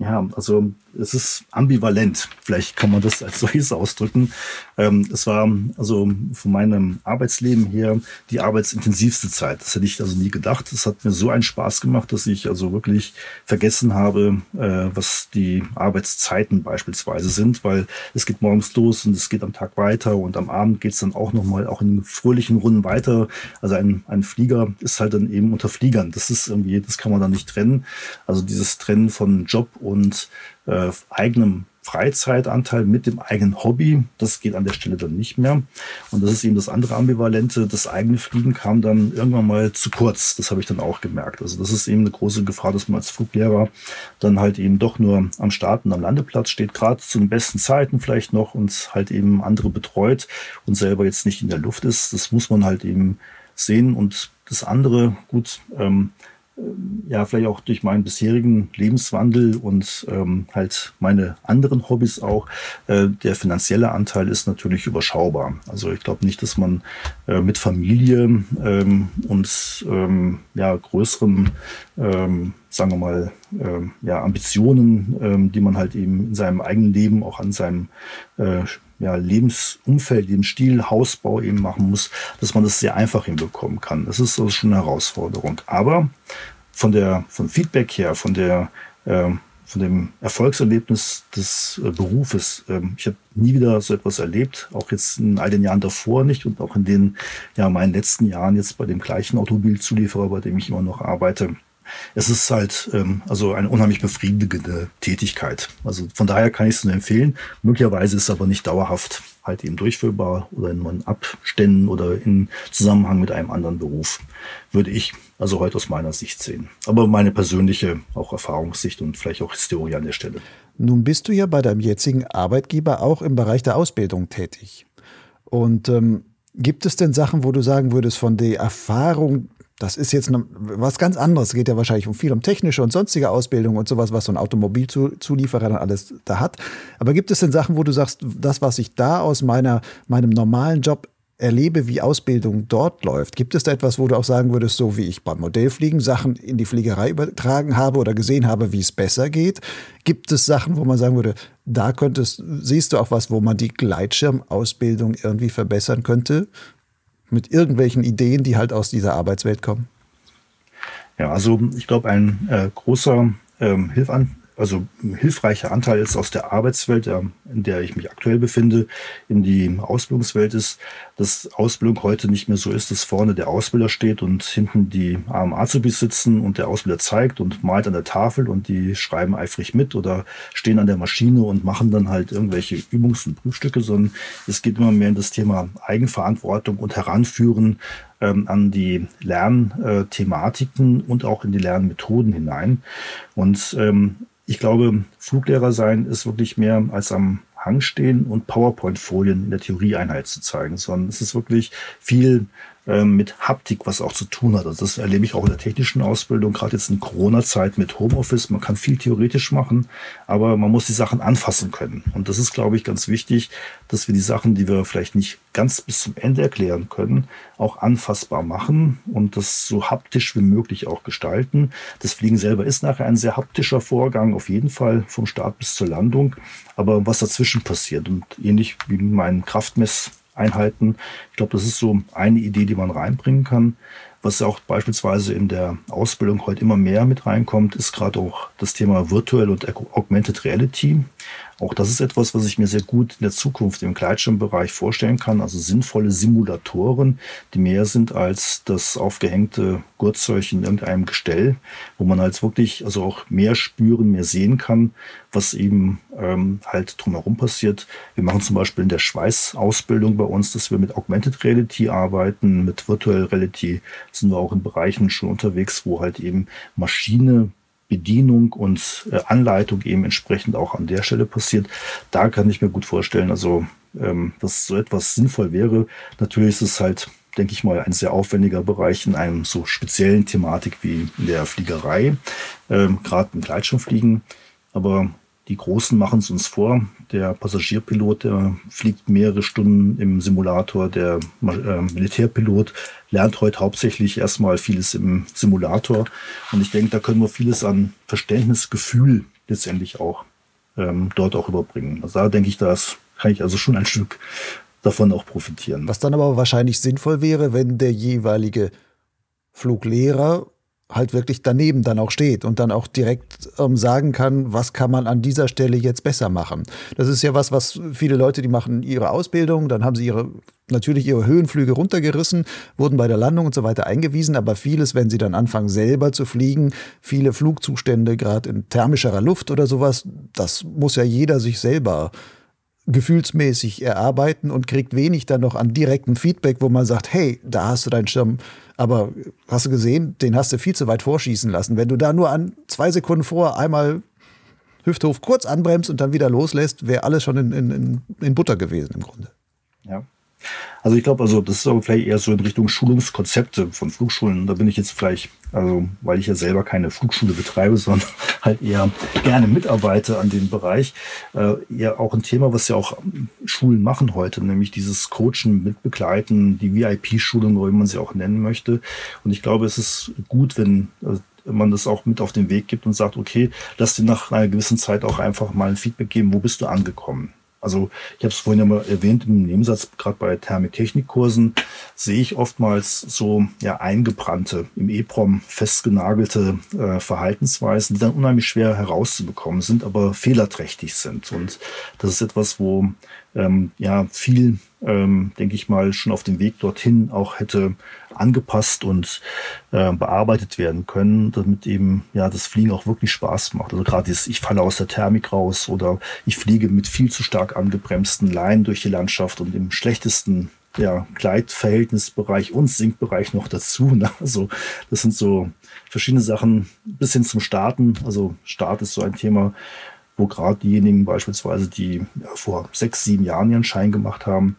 Ja, also es ist ambivalent. Vielleicht kann man das als solches ausdrücken. Ähm, es war also von meinem Arbeitsleben her die arbeitsintensivste Zeit. Das hätte ich also nie gedacht. Es hat mir so einen Spaß gemacht, dass ich also wirklich vergessen habe, äh, was die Arbeitszeiten beispielsweise sind, weil es geht morgens los und es geht am Tag weiter und am Abend geht es dann auch nochmal auch in fröhlichen Runden weiter. Also ein, ein Flieger ist halt dann eben unter Fliegern. Das ist irgendwie, das kann man dann nicht trennen. Also dieses Trennen von Job äh, eigenem Freizeitanteil mit dem eigenen Hobby. Das geht an der Stelle dann nicht mehr. Und das ist eben das andere Ambivalente. Das eigene Fliegen kam dann irgendwann mal zu kurz. Das habe ich dann auch gemerkt. Also das ist eben eine große Gefahr, dass man als Fluglehrer dann halt eben doch nur am Start und am Landeplatz steht, gerade zu den besten Zeiten vielleicht noch und halt eben andere betreut und selber jetzt nicht in der Luft ist. Das muss man halt eben sehen. Und das andere, gut, ähm, ja, vielleicht auch durch meinen bisherigen Lebenswandel und ähm, halt meine anderen Hobbys auch, äh, der finanzielle Anteil ist natürlich überschaubar. Also ich glaube nicht, dass man äh, mit Familie ähm, und ähm, ja, größeren, ähm, sagen wir mal, ähm, ja, Ambitionen, ähm, die man halt eben in seinem eigenen Leben, auch an seinem äh, ja, Lebensumfeld, dem Stil, Hausbau eben machen muss, dass man das sehr einfach hinbekommen kann. Das ist also schon eine Herausforderung. Aber von der, von Feedback her, von der, äh, von dem Erfolgserlebnis des äh, Berufes. Ähm, ich habe nie wieder so etwas erlebt, auch jetzt in all den Jahren davor nicht und auch in den, ja, meinen letzten Jahren jetzt bei dem gleichen Automobilzulieferer, bei dem ich immer noch arbeite. es ist halt ähm, also eine unheimlich befriedigende Tätigkeit. Also von daher kann ich es nur empfehlen. Möglicherweise ist es aber nicht dauerhaft halt eben durchführbar oder in Abständen oder in Zusammenhang mit einem anderen Beruf, würde ich also heute aus meiner Sicht sehen. Aber meine persönliche auch Erfahrungssicht und vielleicht auch Historie an der Stelle. Nun bist du ja bei deinem jetzigen Arbeitgeber auch im Bereich der Ausbildung tätig. Und ähm, gibt es denn Sachen, wo du sagen würdest, von der Erfahrung das ist jetzt was ganz anderes. Es geht ja wahrscheinlich um viel um technische und sonstige Ausbildung und sowas, was so ein Automobilzulieferer dann alles da hat. Aber gibt es denn Sachen, wo du sagst, das, was ich da aus meiner, meinem normalen Job erlebe, wie Ausbildung dort läuft, gibt es da etwas, wo du auch sagen würdest, so wie ich beim Modellfliegen Sachen in die Fliegerei übertragen habe oder gesehen habe, wie es besser geht? Gibt es Sachen, wo man sagen würde, da könntest, siehst du auch was, wo man die Gleitschirmausbildung irgendwie verbessern könnte? Mit irgendwelchen Ideen, die halt aus dieser Arbeitswelt kommen? Ja, also ich glaube, ein äh, großer ähm, Hilfan also hilfreicher Anteil ist aus der Arbeitswelt, in der ich mich aktuell befinde, in die Ausbildungswelt ist, dass Ausbildung heute nicht mehr so ist, dass vorne der Ausbilder steht und hinten die armen Azubis sitzen und der Ausbilder zeigt und malt an der Tafel und die schreiben eifrig mit oder stehen an der Maschine und machen dann halt irgendwelche Übungs- und Prüfstücke, sondern es geht immer mehr in das Thema Eigenverantwortung und Heranführen ähm, an die Lernthematiken und auch in die Lernmethoden hinein. Und ähm, ich glaube, Fluglehrer sein ist wirklich mehr als am Hang stehen und PowerPoint-Folien in der Theorieeinheit zu zeigen, sondern es ist wirklich viel mit Haptik was auch zu tun hat. Also das erlebe ich auch in der technischen Ausbildung, gerade jetzt in Corona-Zeit mit Homeoffice. Man kann viel theoretisch machen, aber man muss die Sachen anfassen können. Und das ist, glaube ich, ganz wichtig, dass wir die Sachen, die wir vielleicht nicht ganz bis zum Ende erklären können, auch anfassbar machen und das so haptisch wie möglich auch gestalten. Das Fliegen selber ist nachher ein sehr haptischer Vorgang, auf jeden Fall vom Start bis zur Landung. Aber was dazwischen passiert und ähnlich wie mein Kraftmess Einheiten. Ich glaube, das ist so eine Idee, die man reinbringen kann. Was auch beispielsweise in der Ausbildung heute immer mehr mit reinkommt, ist gerade auch das Thema Virtual und Augmented Reality. Auch das ist etwas, was ich mir sehr gut in der Zukunft im Gleitschirmbereich vorstellen kann. Also sinnvolle Simulatoren, die mehr sind als das aufgehängte Gurtzeug in irgendeinem Gestell, wo man halt wirklich also auch mehr spüren, mehr sehen kann, was eben ähm, halt drumherum passiert. Wir machen zum Beispiel in der Schweißausbildung bei uns, dass wir mit Augmented Reality arbeiten, mit Virtual Reality sind wir auch in Bereichen schon unterwegs, wo halt eben Maschine Bedienung und äh, Anleitung eben entsprechend auch an der Stelle passiert. Da kann ich mir gut vorstellen, also ähm, dass so etwas sinnvoll wäre. Natürlich ist es halt, denke ich mal, ein sehr aufwendiger Bereich in einem so speziellen Thematik wie in der Fliegerei, ähm, gerade im Gleitschirmfliegen. Aber die Großen machen es uns vor. Der Passagierpilot, der fliegt mehrere Stunden im Simulator. Der äh, Militärpilot lernt heute hauptsächlich erstmal vieles im Simulator. Und ich denke, da können wir vieles an Verständnis, Gefühl letztendlich auch ähm, dort auch überbringen. Also da denke ich, das kann ich also schon ein Stück davon auch profitieren. Was dann aber wahrscheinlich sinnvoll wäre, wenn der jeweilige Fluglehrer halt wirklich daneben dann auch steht und dann auch direkt ähm, sagen kann, was kann man an dieser Stelle jetzt besser machen. Das ist ja was, was viele Leute, die machen ihre Ausbildung, dann haben sie ihre natürlich ihre Höhenflüge runtergerissen, wurden bei der Landung und so weiter eingewiesen, aber vieles, wenn sie dann anfangen selber zu fliegen, viele Flugzustände, gerade in thermischerer Luft oder sowas, das muss ja jeder sich selber gefühlsmäßig erarbeiten und kriegt wenig dann noch an direktem Feedback, wo man sagt, hey, da hast du deinen Schirm aber hast du gesehen, den hast du viel zu weit vorschießen lassen. Wenn du da nur an zwei Sekunden vor einmal Hüfthof kurz anbremst und dann wieder loslässt, wäre alles schon in, in, in Butter gewesen im Grunde. Ja. Also ich glaube, also das ist aber vielleicht eher so in Richtung Schulungskonzepte von Flugschulen. Da bin ich jetzt vielleicht, also weil ich ja selber keine Flugschule betreibe, sondern halt eher gerne mitarbeite an dem Bereich, äh, eher auch ein Thema, was ja auch Schulen machen heute, nämlich dieses Coachen mitbegleiten, die VIP-Schulung, wie man sie auch nennen möchte. Und ich glaube, es ist gut, wenn also man das auch mit auf den Weg gibt und sagt, okay, lass dir nach einer gewissen Zeit auch einfach mal ein Feedback geben, wo bist du angekommen? Also ich habe es vorhin ja mal erwähnt im Nebensatz, gerade bei Thermotechnikkursen sehe ich oftmals so ja eingebrannte, im EPROM festgenagelte äh, Verhaltensweisen, die dann unheimlich schwer herauszubekommen sind, aber fehlerträchtig sind. Und das ist etwas, wo ähm, ja viel, ähm, denke ich mal, schon auf dem Weg dorthin auch hätte angepasst und äh, bearbeitet werden können, damit eben ja das Fliegen auch wirklich Spaß macht. Also gerade dieses, ich falle aus der Thermik raus oder ich fliege mit viel zu stark angebremsten Leinen durch die Landschaft und im schlechtesten ja, Gleitverhältnisbereich und Sinkbereich noch dazu. Ne? Also das sind so verschiedene Sachen bis hin zum Starten. Also Start ist so ein Thema, wo gerade diejenigen beispielsweise, die ja, vor sechs, sieben Jahren ihren Schein gemacht haben,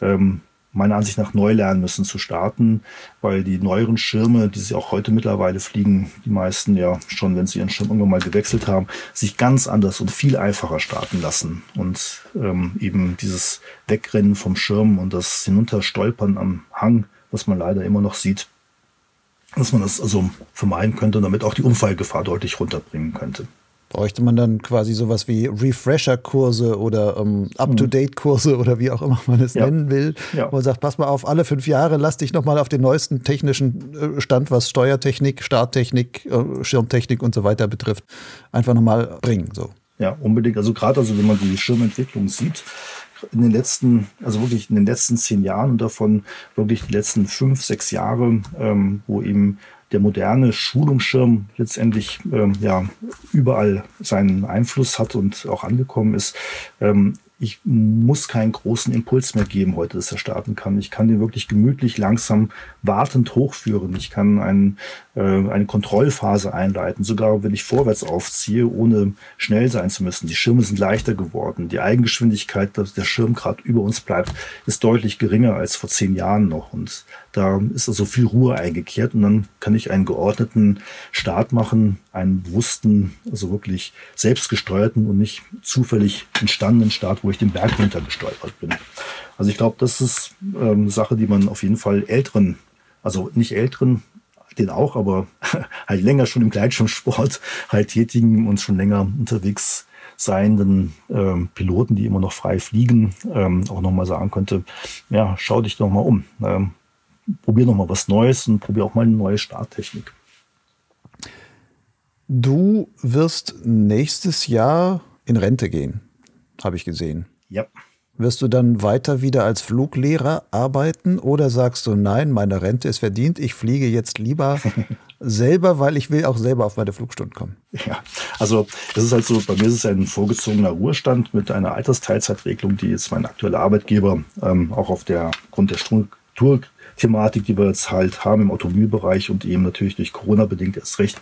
ähm, meiner Ansicht nach neu lernen müssen zu starten, weil die neueren Schirme, die sie auch heute mittlerweile fliegen, die meisten ja schon, wenn sie ihren Schirm irgendwann mal gewechselt haben, sich ganz anders und viel einfacher starten lassen. Und ähm, eben dieses Wegrennen vom Schirm und das Hinunterstolpern am Hang, was man leider immer noch sieht, dass man das also vermeiden könnte und damit auch die Unfallgefahr deutlich runterbringen könnte bräuchte man dann quasi sowas wie Refresher-Kurse oder ähm, Up-to-Date-Kurse oder wie auch immer man es ja. nennen will. Ja. Wo man sagt, pass mal auf, alle fünf Jahre lass dich nochmal auf den neuesten technischen äh, Stand, was Steuertechnik, Starttechnik, äh, Schirmtechnik und so weiter betrifft, einfach nochmal bringen. So. Ja, unbedingt. Also gerade also, wenn man die Schirmentwicklung sieht, in den letzten, also wirklich in den letzten zehn Jahren und davon wirklich die letzten fünf, sechs Jahre, ähm, wo eben der moderne Schulungsschirm letztendlich ähm, ja überall seinen Einfluss hat und auch angekommen ist. Ähm, ich muss keinen großen Impuls mehr geben heute, dass er starten kann. Ich kann den wirklich gemütlich, langsam, wartend hochführen. Ich kann ein, äh, eine Kontrollphase einleiten, sogar wenn ich vorwärts aufziehe, ohne schnell sein zu müssen. Die Schirme sind leichter geworden. Die Eigengeschwindigkeit, dass der Schirm gerade über uns bleibt, ist deutlich geringer als vor zehn Jahren noch. Und da ist also viel Ruhe eingekehrt und dann kann ich einen geordneten Start machen, einen bewussten, also wirklich selbstgesteuerten und nicht zufällig entstandenen Start, wo ich den Berg runtergestolpert bin. Also ich glaube, das ist ähm, Sache, die man auf jeden Fall älteren, also nicht älteren, den auch, aber halt länger schon im Gleitschirmsport halt tätigen und schon länger unterwegs seienden ähm, Piloten, die immer noch frei fliegen, ähm, auch nochmal sagen könnte, ja, schau dich doch mal um. Ähm, probier noch mal was Neues und probier auch mal eine neue Starttechnik. Du wirst nächstes Jahr in Rente gehen, habe ich gesehen. Ja. Wirst du dann weiter wieder als Fluglehrer arbeiten oder sagst du, nein, meine Rente ist verdient, ich fliege jetzt lieber selber, weil ich will auch selber auf meine Flugstunden kommen? Ja, also das ist halt so, bei mir ist es ein vorgezogener Ruhestand mit einer Altersteilzeitregelung, die jetzt mein aktueller Arbeitgeber ähm, auch auf der Grund der Struktur Thematik, die wir jetzt halt haben im Automobilbereich und eben natürlich durch Corona bedingt erst recht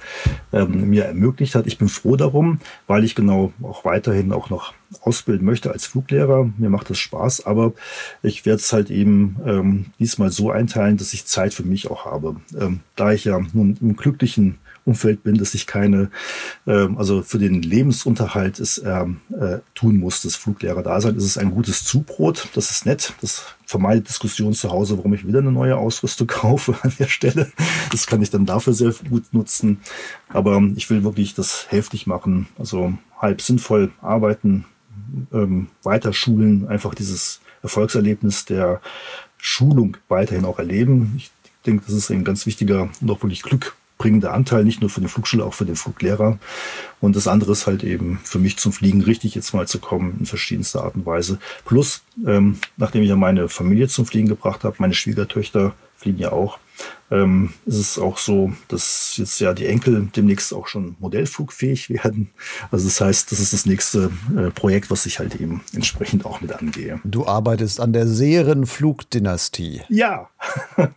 ähm, mir ermöglicht hat. Ich bin froh darum, weil ich genau auch weiterhin auch noch ausbilden möchte als Fluglehrer. Mir macht das Spaß, aber ich werde es halt eben ähm, diesmal so einteilen, dass ich Zeit für mich auch habe. Ähm, da ich ja nun im glücklichen Umfeld bin, dass ich keine, ähm, also für den Lebensunterhalt es ähm, äh, tun muss, das Fluglehrer da sein. ist es ein gutes Zubrot, das ist nett, das vermeidet Diskussionen zu Hause, warum ich wieder eine neue Ausrüstung kaufe an der Stelle. Das kann ich dann dafür sehr gut nutzen. Aber ich will wirklich das hälftig machen, also halb sinnvoll arbeiten, ähm, weiter schulen, einfach dieses Erfolgserlebnis der Schulung weiterhin auch erleben. Ich denke, das ist ein ganz wichtiger und auch wirklich Glück bringender Anteil, nicht nur für die Flugschule, auch für den Fluglehrer. Und das andere ist halt eben für mich zum Fliegen richtig jetzt mal zu kommen in verschiedenster Art und Weise. Plus, ähm, nachdem ich ja meine Familie zum Fliegen gebracht habe, meine Schwiegertöchter ja auch, ähm, ist es auch so, dass jetzt ja die Enkel demnächst auch schon modellflugfähig werden. Also das heißt, das ist das nächste äh, Projekt, was ich halt eben entsprechend auch mit angehe. Du arbeitest an der Serienflugdynastie. Ja,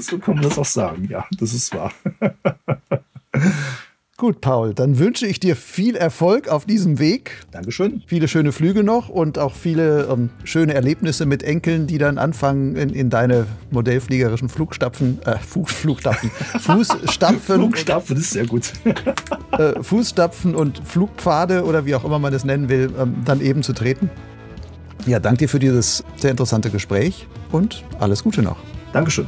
so kann man das auch sagen. Ja, das ist wahr. Gut, Paul, dann wünsche ich dir viel Erfolg auf diesem Weg. Dankeschön. Viele schöne Flüge noch und auch viele ähm, schöne Erlebnisse mit Enkeln, die dann anfangen, in, in deine modellfliegerischen Flugstapfen, äh, Flugstapfen, Fußstapfen. Flugstapfen ist sehr gut. äh, Fußstapfen und Flugpfade oder wie auch immer man es nennen will, ähm, dann eben zu treten. Ja, danke dir für dieses sehr interessante Gespräch und alles Gute noch. Dankeschön.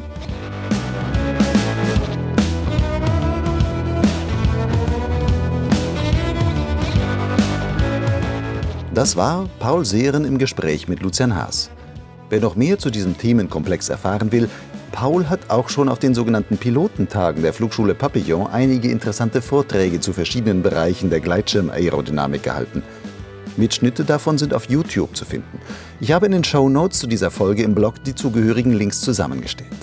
Das war Paul Sehren im Gespräch mit Lucian Haas. Wer noch mehr zu diesem Themenkomplex erfahren will, Paul hat auch schon auf den sogenannten Pilotentagen der Flugschule Papillon einige interessante Vorträge zu verschiedenen Bereichen der Gleitschirmaerodynamik gehalten. Mitschnitte davon sind auf YouTube zu finden. Ich habe in den Show Notes zu dieser Folge im Blog die zugehörigen Links zusammengestellt.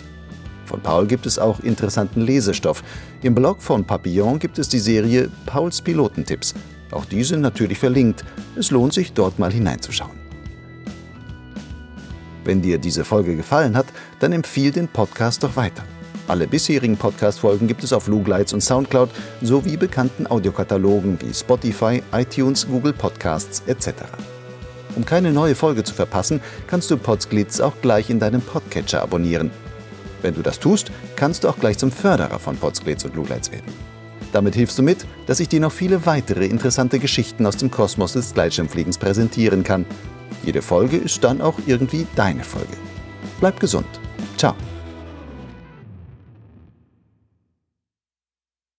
Von Paul gibt es auch interessanten Lesestoff. Im Blog von Papillon gibt es die Serie Pauls Pilotentipps. Auch die sind natürlich verlinkt. Es lohnt sich, dort mal hineinzuschauen. Wenn dir diese Folge gefallen hat, dann empfiehl den Podcast doch weiter. Alle bisherigen Podcast-Folgen gibt es auf Lugleitz und Soundcloud sowie bekannten Audiokatalogen wie Spotify, iTunes, Google Podcasts etc. Um keine neue Folge zu verpassen, kannst du Podsglitz auch gleich in deinem Podcatcher abonnieren. Wenn du das tust, kannst du auch gleich zum Förderer von Podsglitz und Lugleitz werden. Damit hilfst du mit, dass ich dir noch viele weitere interessante Geschichten aus dem Kosmos des Gleitschirmfliegens präsentieren kann. Jede Folge ist dann auch irgendwie deine Folge. Bleib gesund. Ciao.